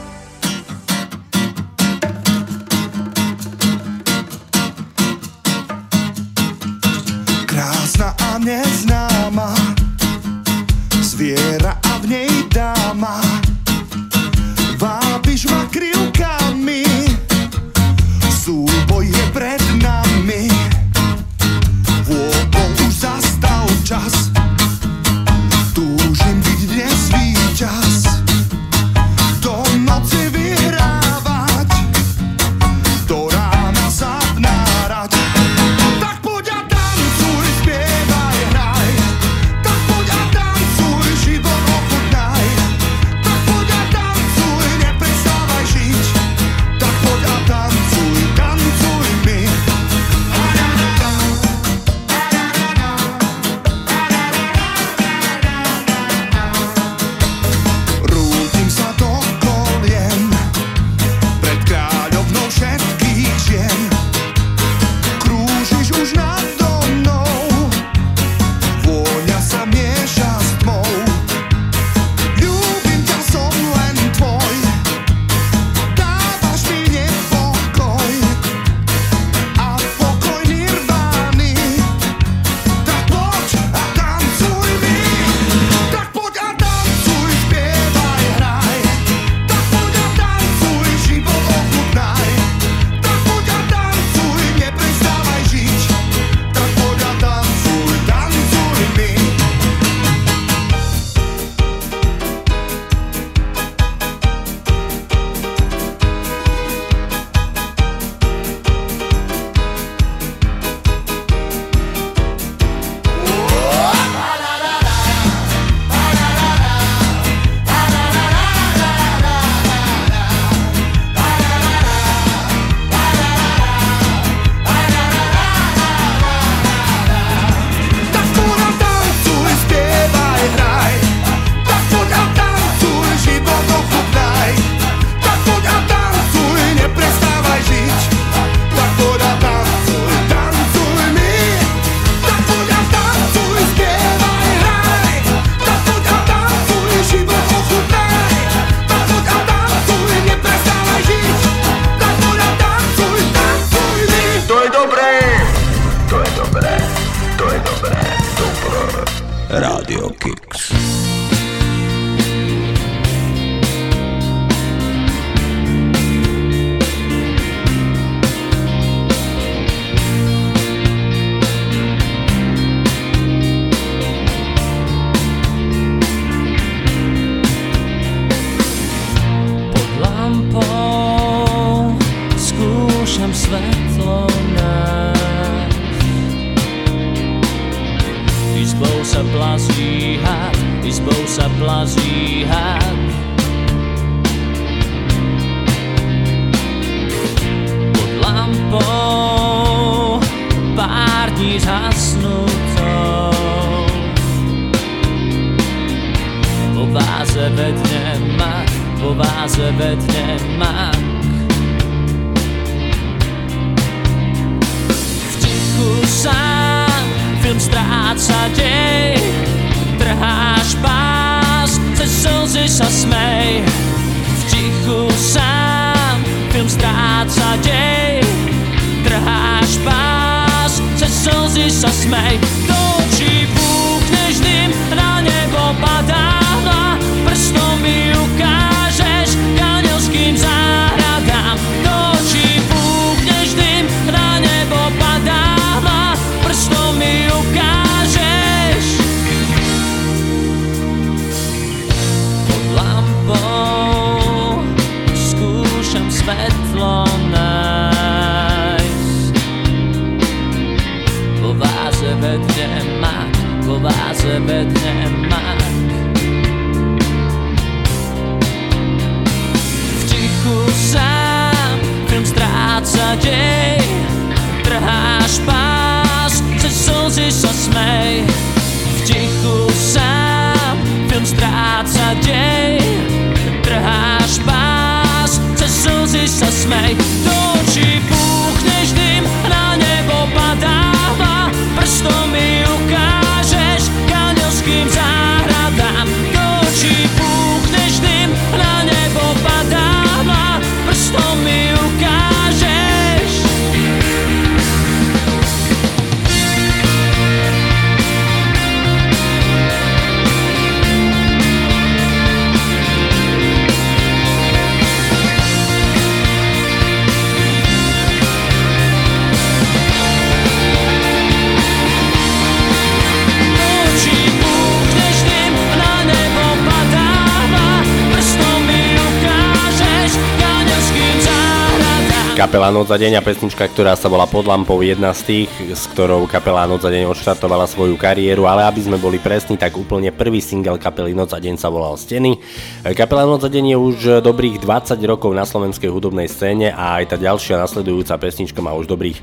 kapela Noc za deň a pesnička, ktorá sa volá Pod lampou, jedna z tých, s ktorou kapela Noc za deň odštartovala svoju kariéru, ale aby sme boli presní, tak úplne prvý single kapely Noc za deň sa volal Steny. Kapela je už dobrých 20 rokov na slovenskej hudobnej scéne a aj tá ďalšia nasledujúca pesnička má už dobrých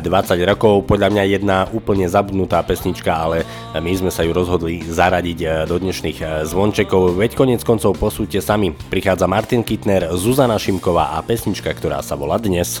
20 rokov. Podľa mňa jedna úplne zabudnutá pesnička, ale my sme sa ju rozhodli zaradiť e, do dnešných e, zvončekov. Veď konec koncov posúďte sami. Prichádza Martin Kittner, Zuzana Šimková a pesnička, ktorá sa volá Dnes.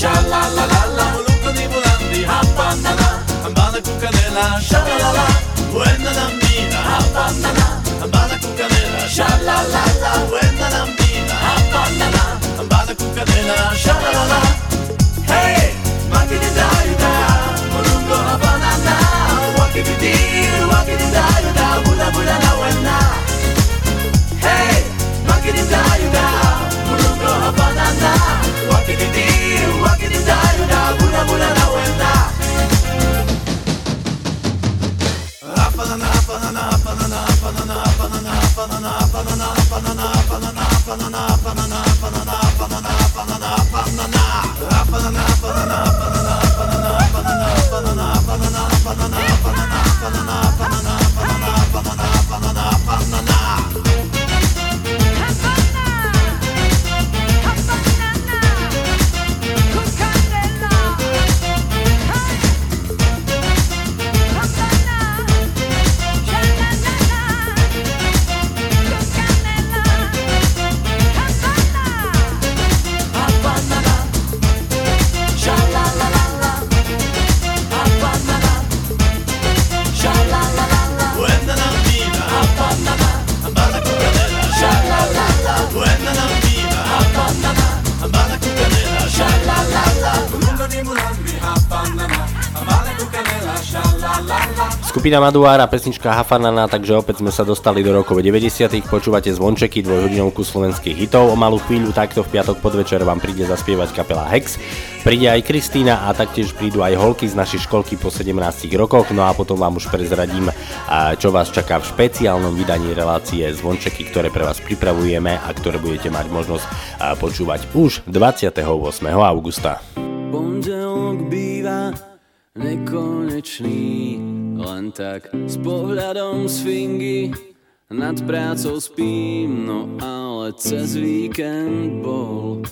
شا لا لا لا لا ملوك دي بولندي هابانانا أمبانكو كانيلا شا لا لا لا وين أنا منينا هابانانا أمبانكو كانيلا شا لا لا لا وين أنا منينا هابانانا أمبانكو كانيلا شا لا لا لا هاي ما كنت دايدا ملوك هابانانا واكي بدي واكي دايدا بولا بولا لا وين هاي ما كنت wabanana wakinidii wakinidayo na bulamula na wenda Banana, banana, banana, banana. Skupina Maduár a pesnička Hafanana, takže opäť sme sa dostali do rokov 90. Počúvate zvončeky, dvojhodinovku slovenských hitov. O malú chvíľu takto v piatok podvečer vám príde zaspievať kapela Hex. Príde aj Kristýna a taktiež prídu aj holky z našej školky po 17 rokoch. No a potom vám už prezradím, čo vás čaká v špeciálnom vydaní relácie zvončeky, ktoré pre vás pripravujeme a ktoré budete mať možnosť počúvať už 28. augusta. Pondelok býva nekonečný. Len tak s pohľadom z fingy Nad prácou spím, no ale cez víkend bol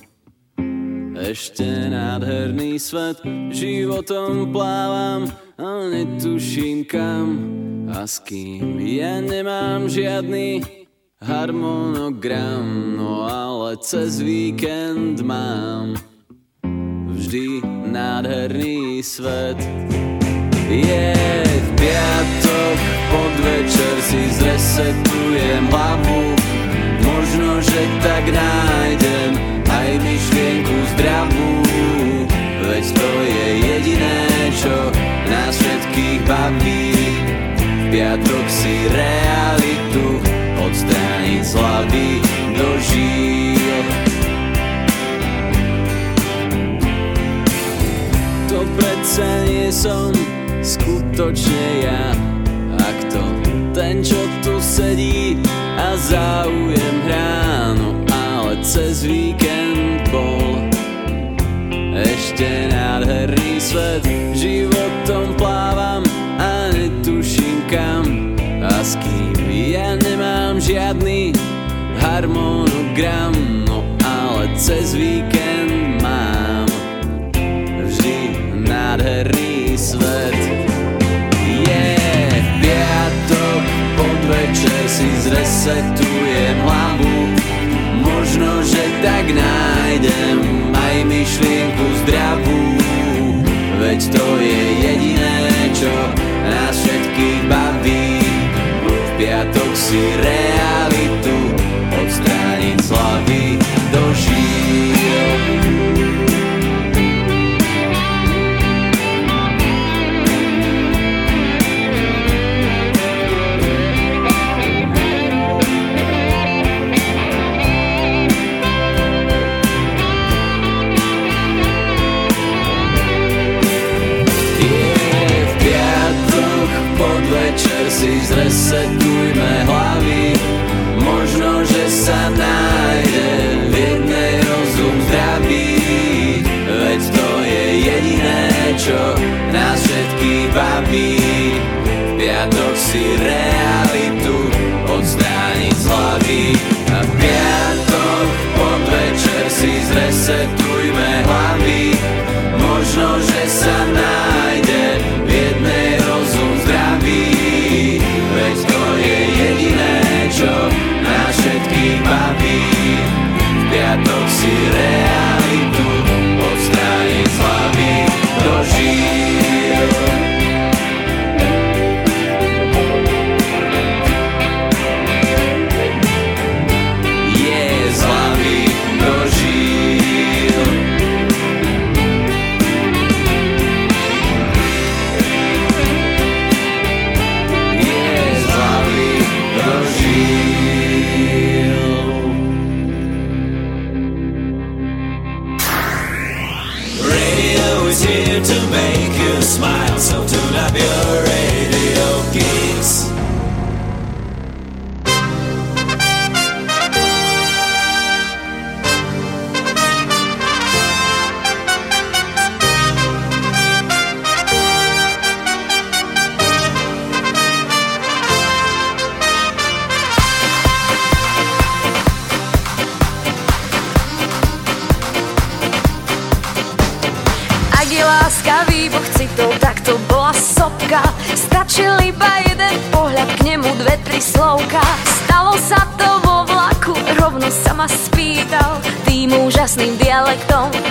Ešte nádherný svet. Životom plávam a netuším kam A s kým. Ja nemám žiadny harmonogram No ale cez víkend mám vždy nádherný svet. Je v piatok, podvečer si zresetujem hlavu, možno, že tak nájdem aj myšlienku zdravú. Veď to je jediné, skutočne ja. Ak to ten, čo tu sedí a záujem hrá No ale cez víkend bol ešte nádherný svet. Životom plávam a netuším kam A s kým. Ja nemám žiadny harmonogram No ale cez víkend Tu je hlavu Možno, že tak nájdem aj myšlienku zdravú. Veď to je jediné, čo nás všetkých baví. V piatok si re Resetujme hlavy, možno, že sa nájde v jednej rozum zdravý. Veď to je jediné, čo nás všetky baví. V piatok si reálne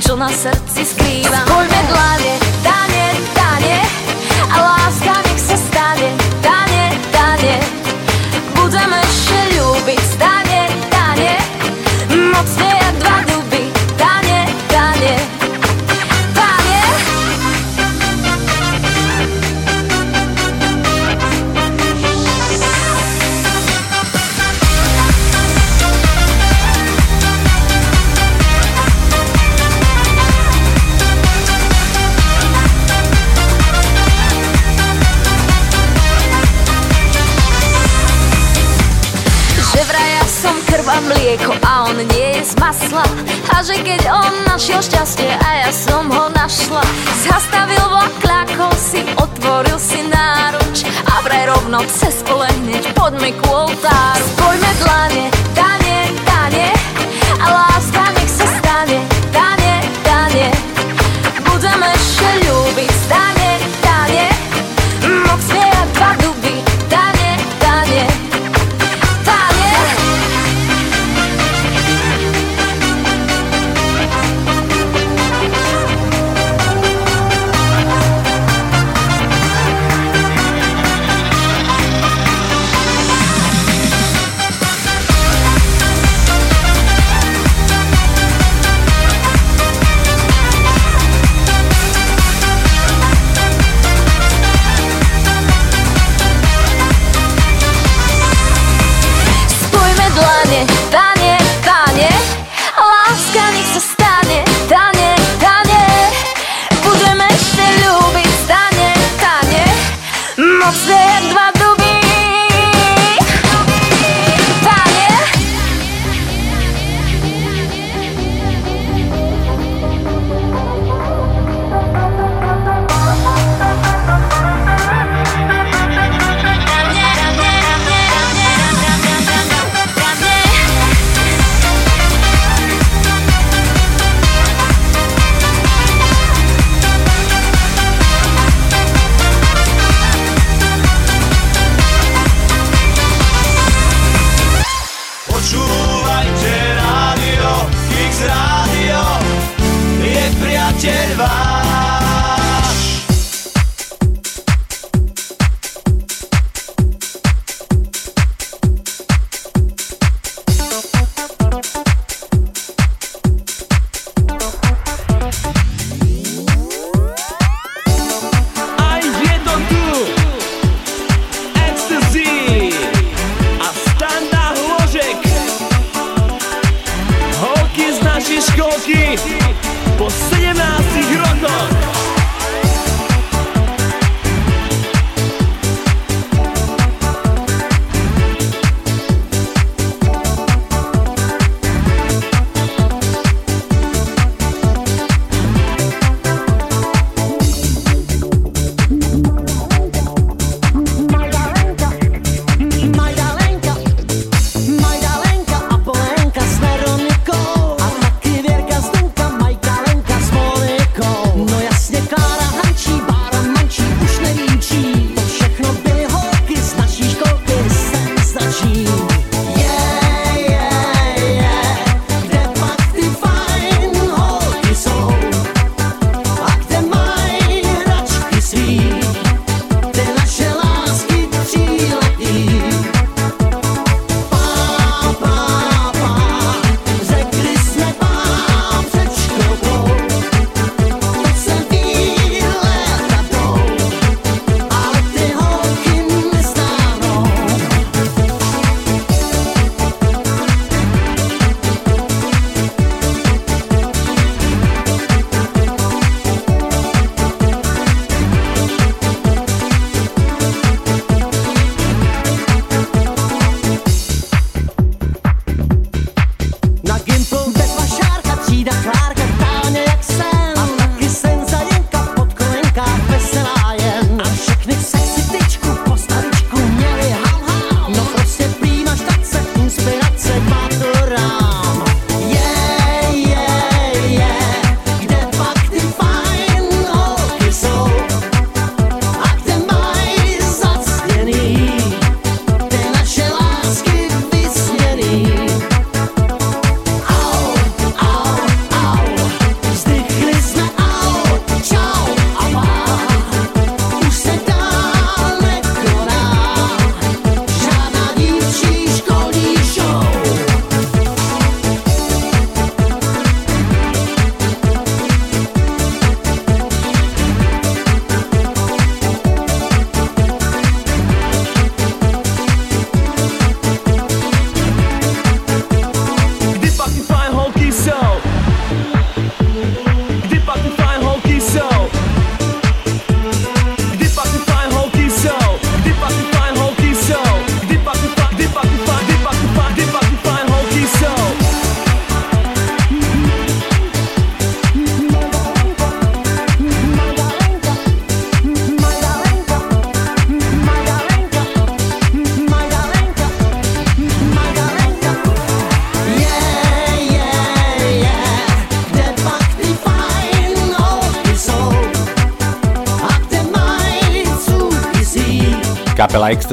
čo na srdci skrýva. Skôľme dlávie,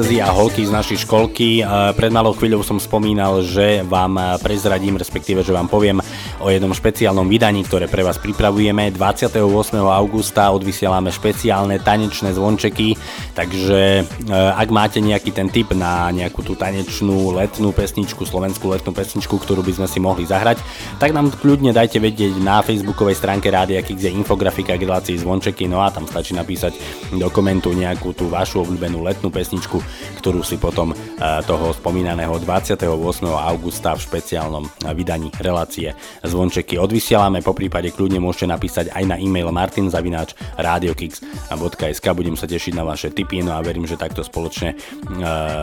Ecstasy a holky z našej školky. E, Pred malou chvíľou som spomínal, že vám e, prezradím, respektíve, že vám poviem o jednom špeciálnom vydaní, ktoré pre vás pripravujeme. 28. augusta odvysielame špeciálne tanečné zvončeky, takže e, ak máte nejaký ten tip na nejakú tú tanečnú letnú pesničku, slovenskú letnú pesničku, ktorú by sme si mohli zahrať, tak nám kľudne dajte vedieť na facebookovej stránke Rádia Kix je infografika k relácii zvončeky, no a tam stačí napísať do komentu nejakú tú vašu obľúbenú letnú pesničku, ktorú si potom toho spomínaného 28. augusta v špeciálnom vydaní relácie zvončeky odvysielame, po prípade kľudne môžete napísať aj na e-mail martinzavináč radiokix.sk budem sa tešiť na vaše tipy, no a verím, že takto spoločne e,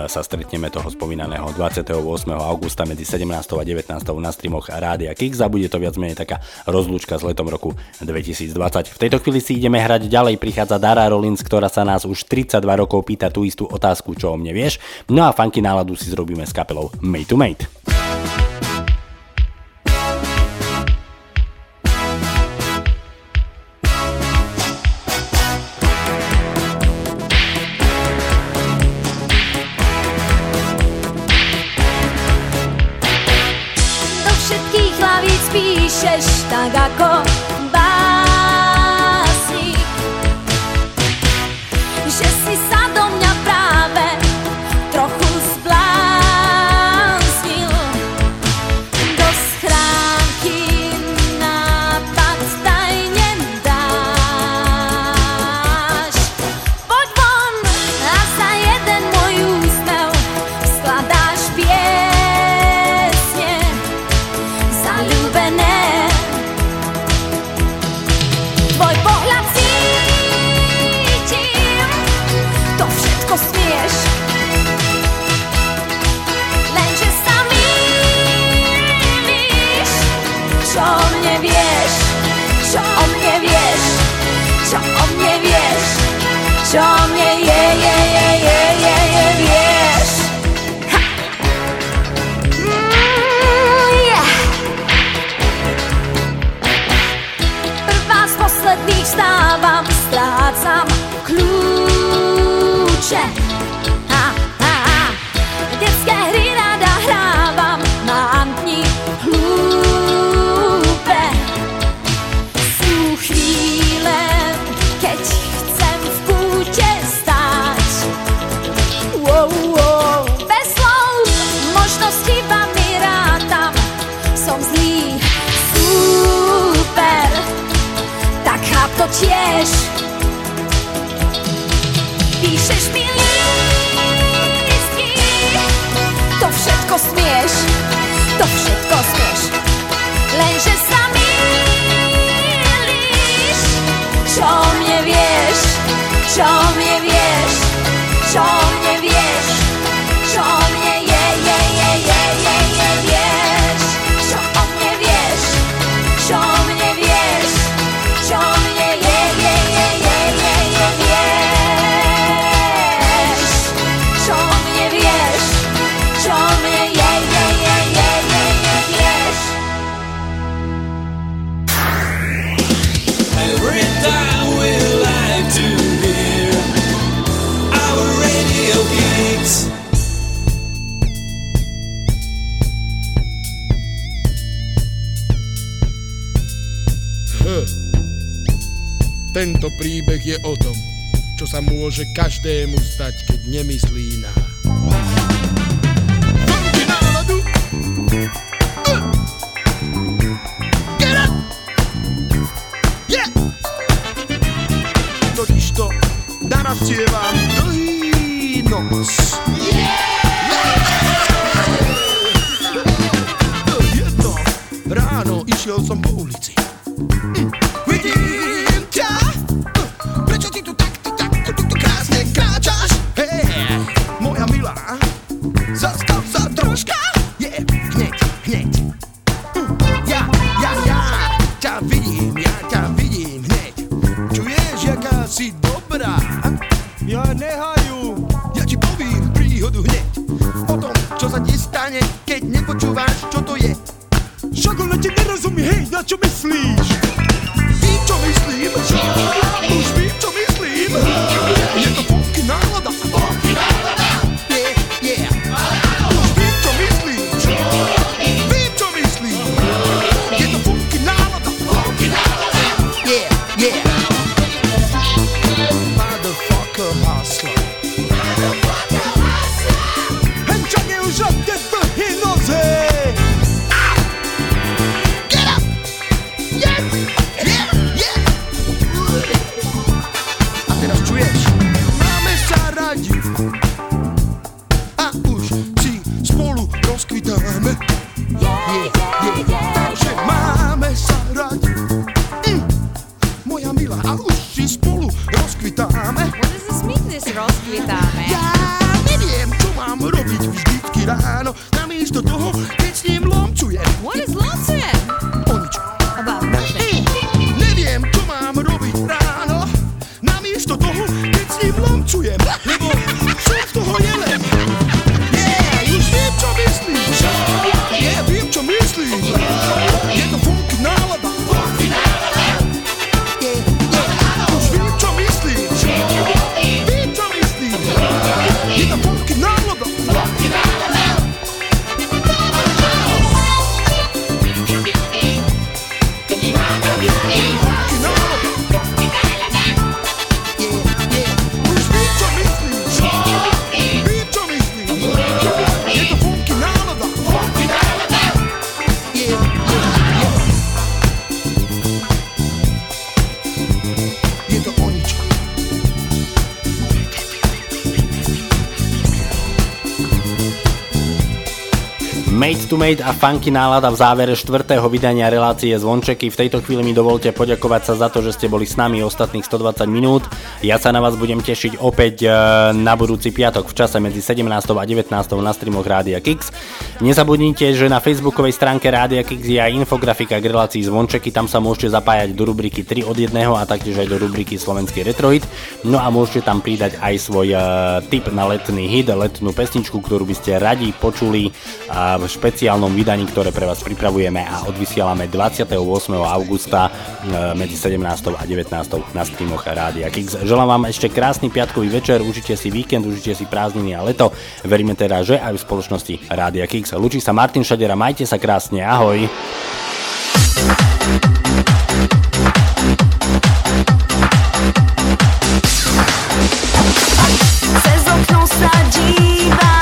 sa stretneme toho spomínaného 28. augusta medzi 17. a 19. na streamoch Rádia Kix a bude to viac menej taká rozlúčka s letom roku 2020. V tejto chvíli si ideme hrať ďalej, prichádza Dara Rollins, ktorá sa nás už 32 rokov pýta tú istú otázku, čo o mne vieš, no a funky náladu si zrobíme s kapelou Mate to Mate. biscuit à Homemade a funky nálada v závere štvrtého vydania relácie Zvončeky. V tejto chvíli mi dovolte poďakovať sa za to, že ste boli s nami ostatných 120 minút. Ja sa na vás budem tešiť opäť e, na budúci piatok v čase medzi 17. a 19. na streamoch Rádia Kix. Nezabudnite, že na facebookovej stránke Rádia Kix je aj infografika k relácii zvončeky, tam sa môžete zapájať do rubriky 3 od 1 a taktiež aj do rubriky Slovenský retrohit. No a môžete tam pridať aj svoj e, tip na letný hit, letnú pesničku, ktorú by ste radi počuli uh, v špeciálnom vydaní, ktoré pre vás pripravujeme a odvysielame 28. augusta medzi 17. a 19. na streamoch Rádia Kix. Želám vám ešte krásny piatkový večer, užite si víkend, užite si prázdniny a leto. Veríme teda, že aj v spoločnosti Rádia Kix. Lučí sa Martin Šadera, majte sa krásne, ahoj! Sa dívam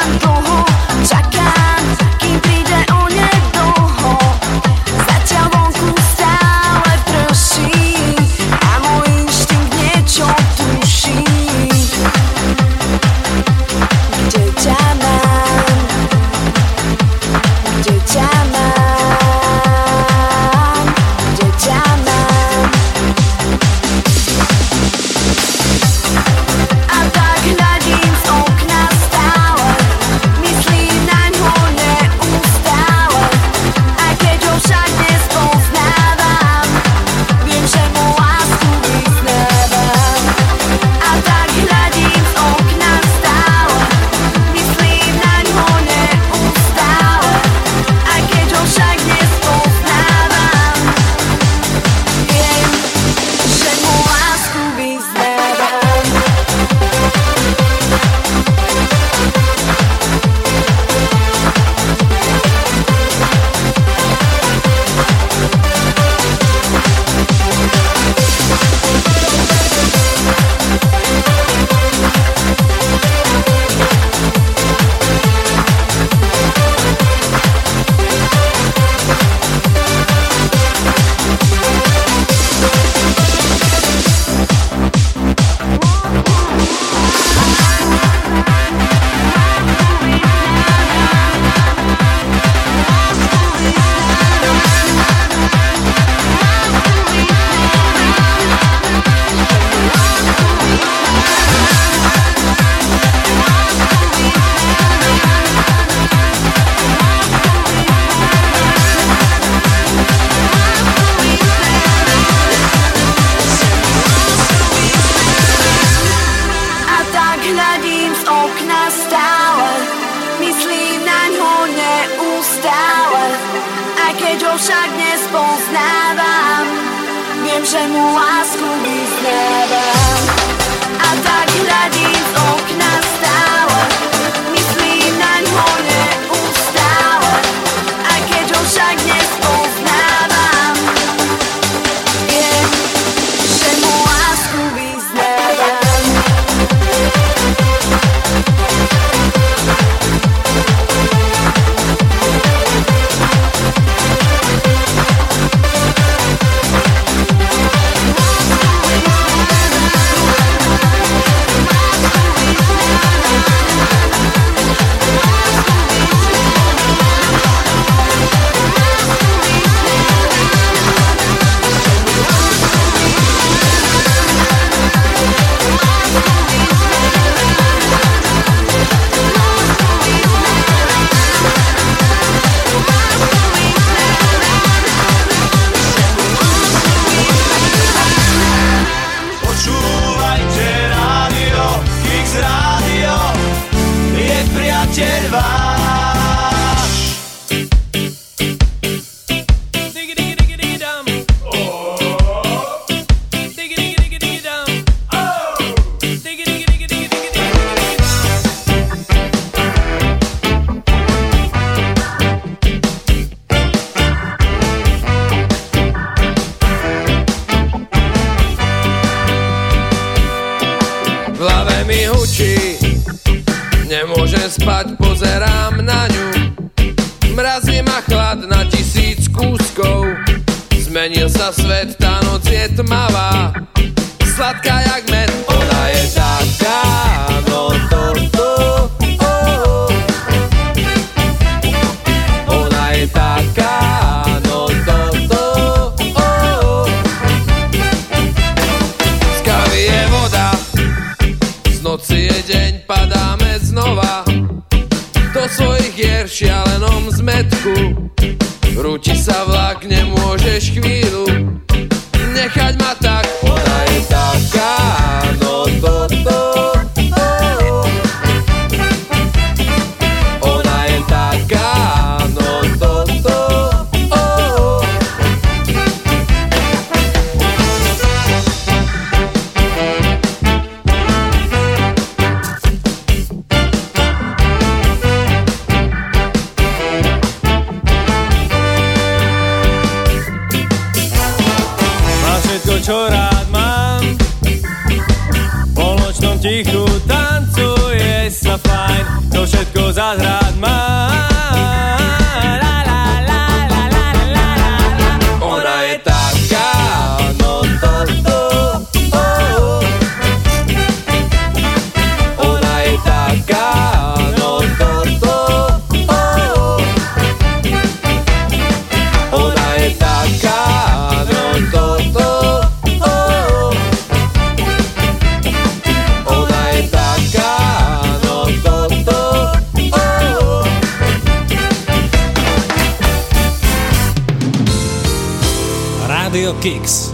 Rádio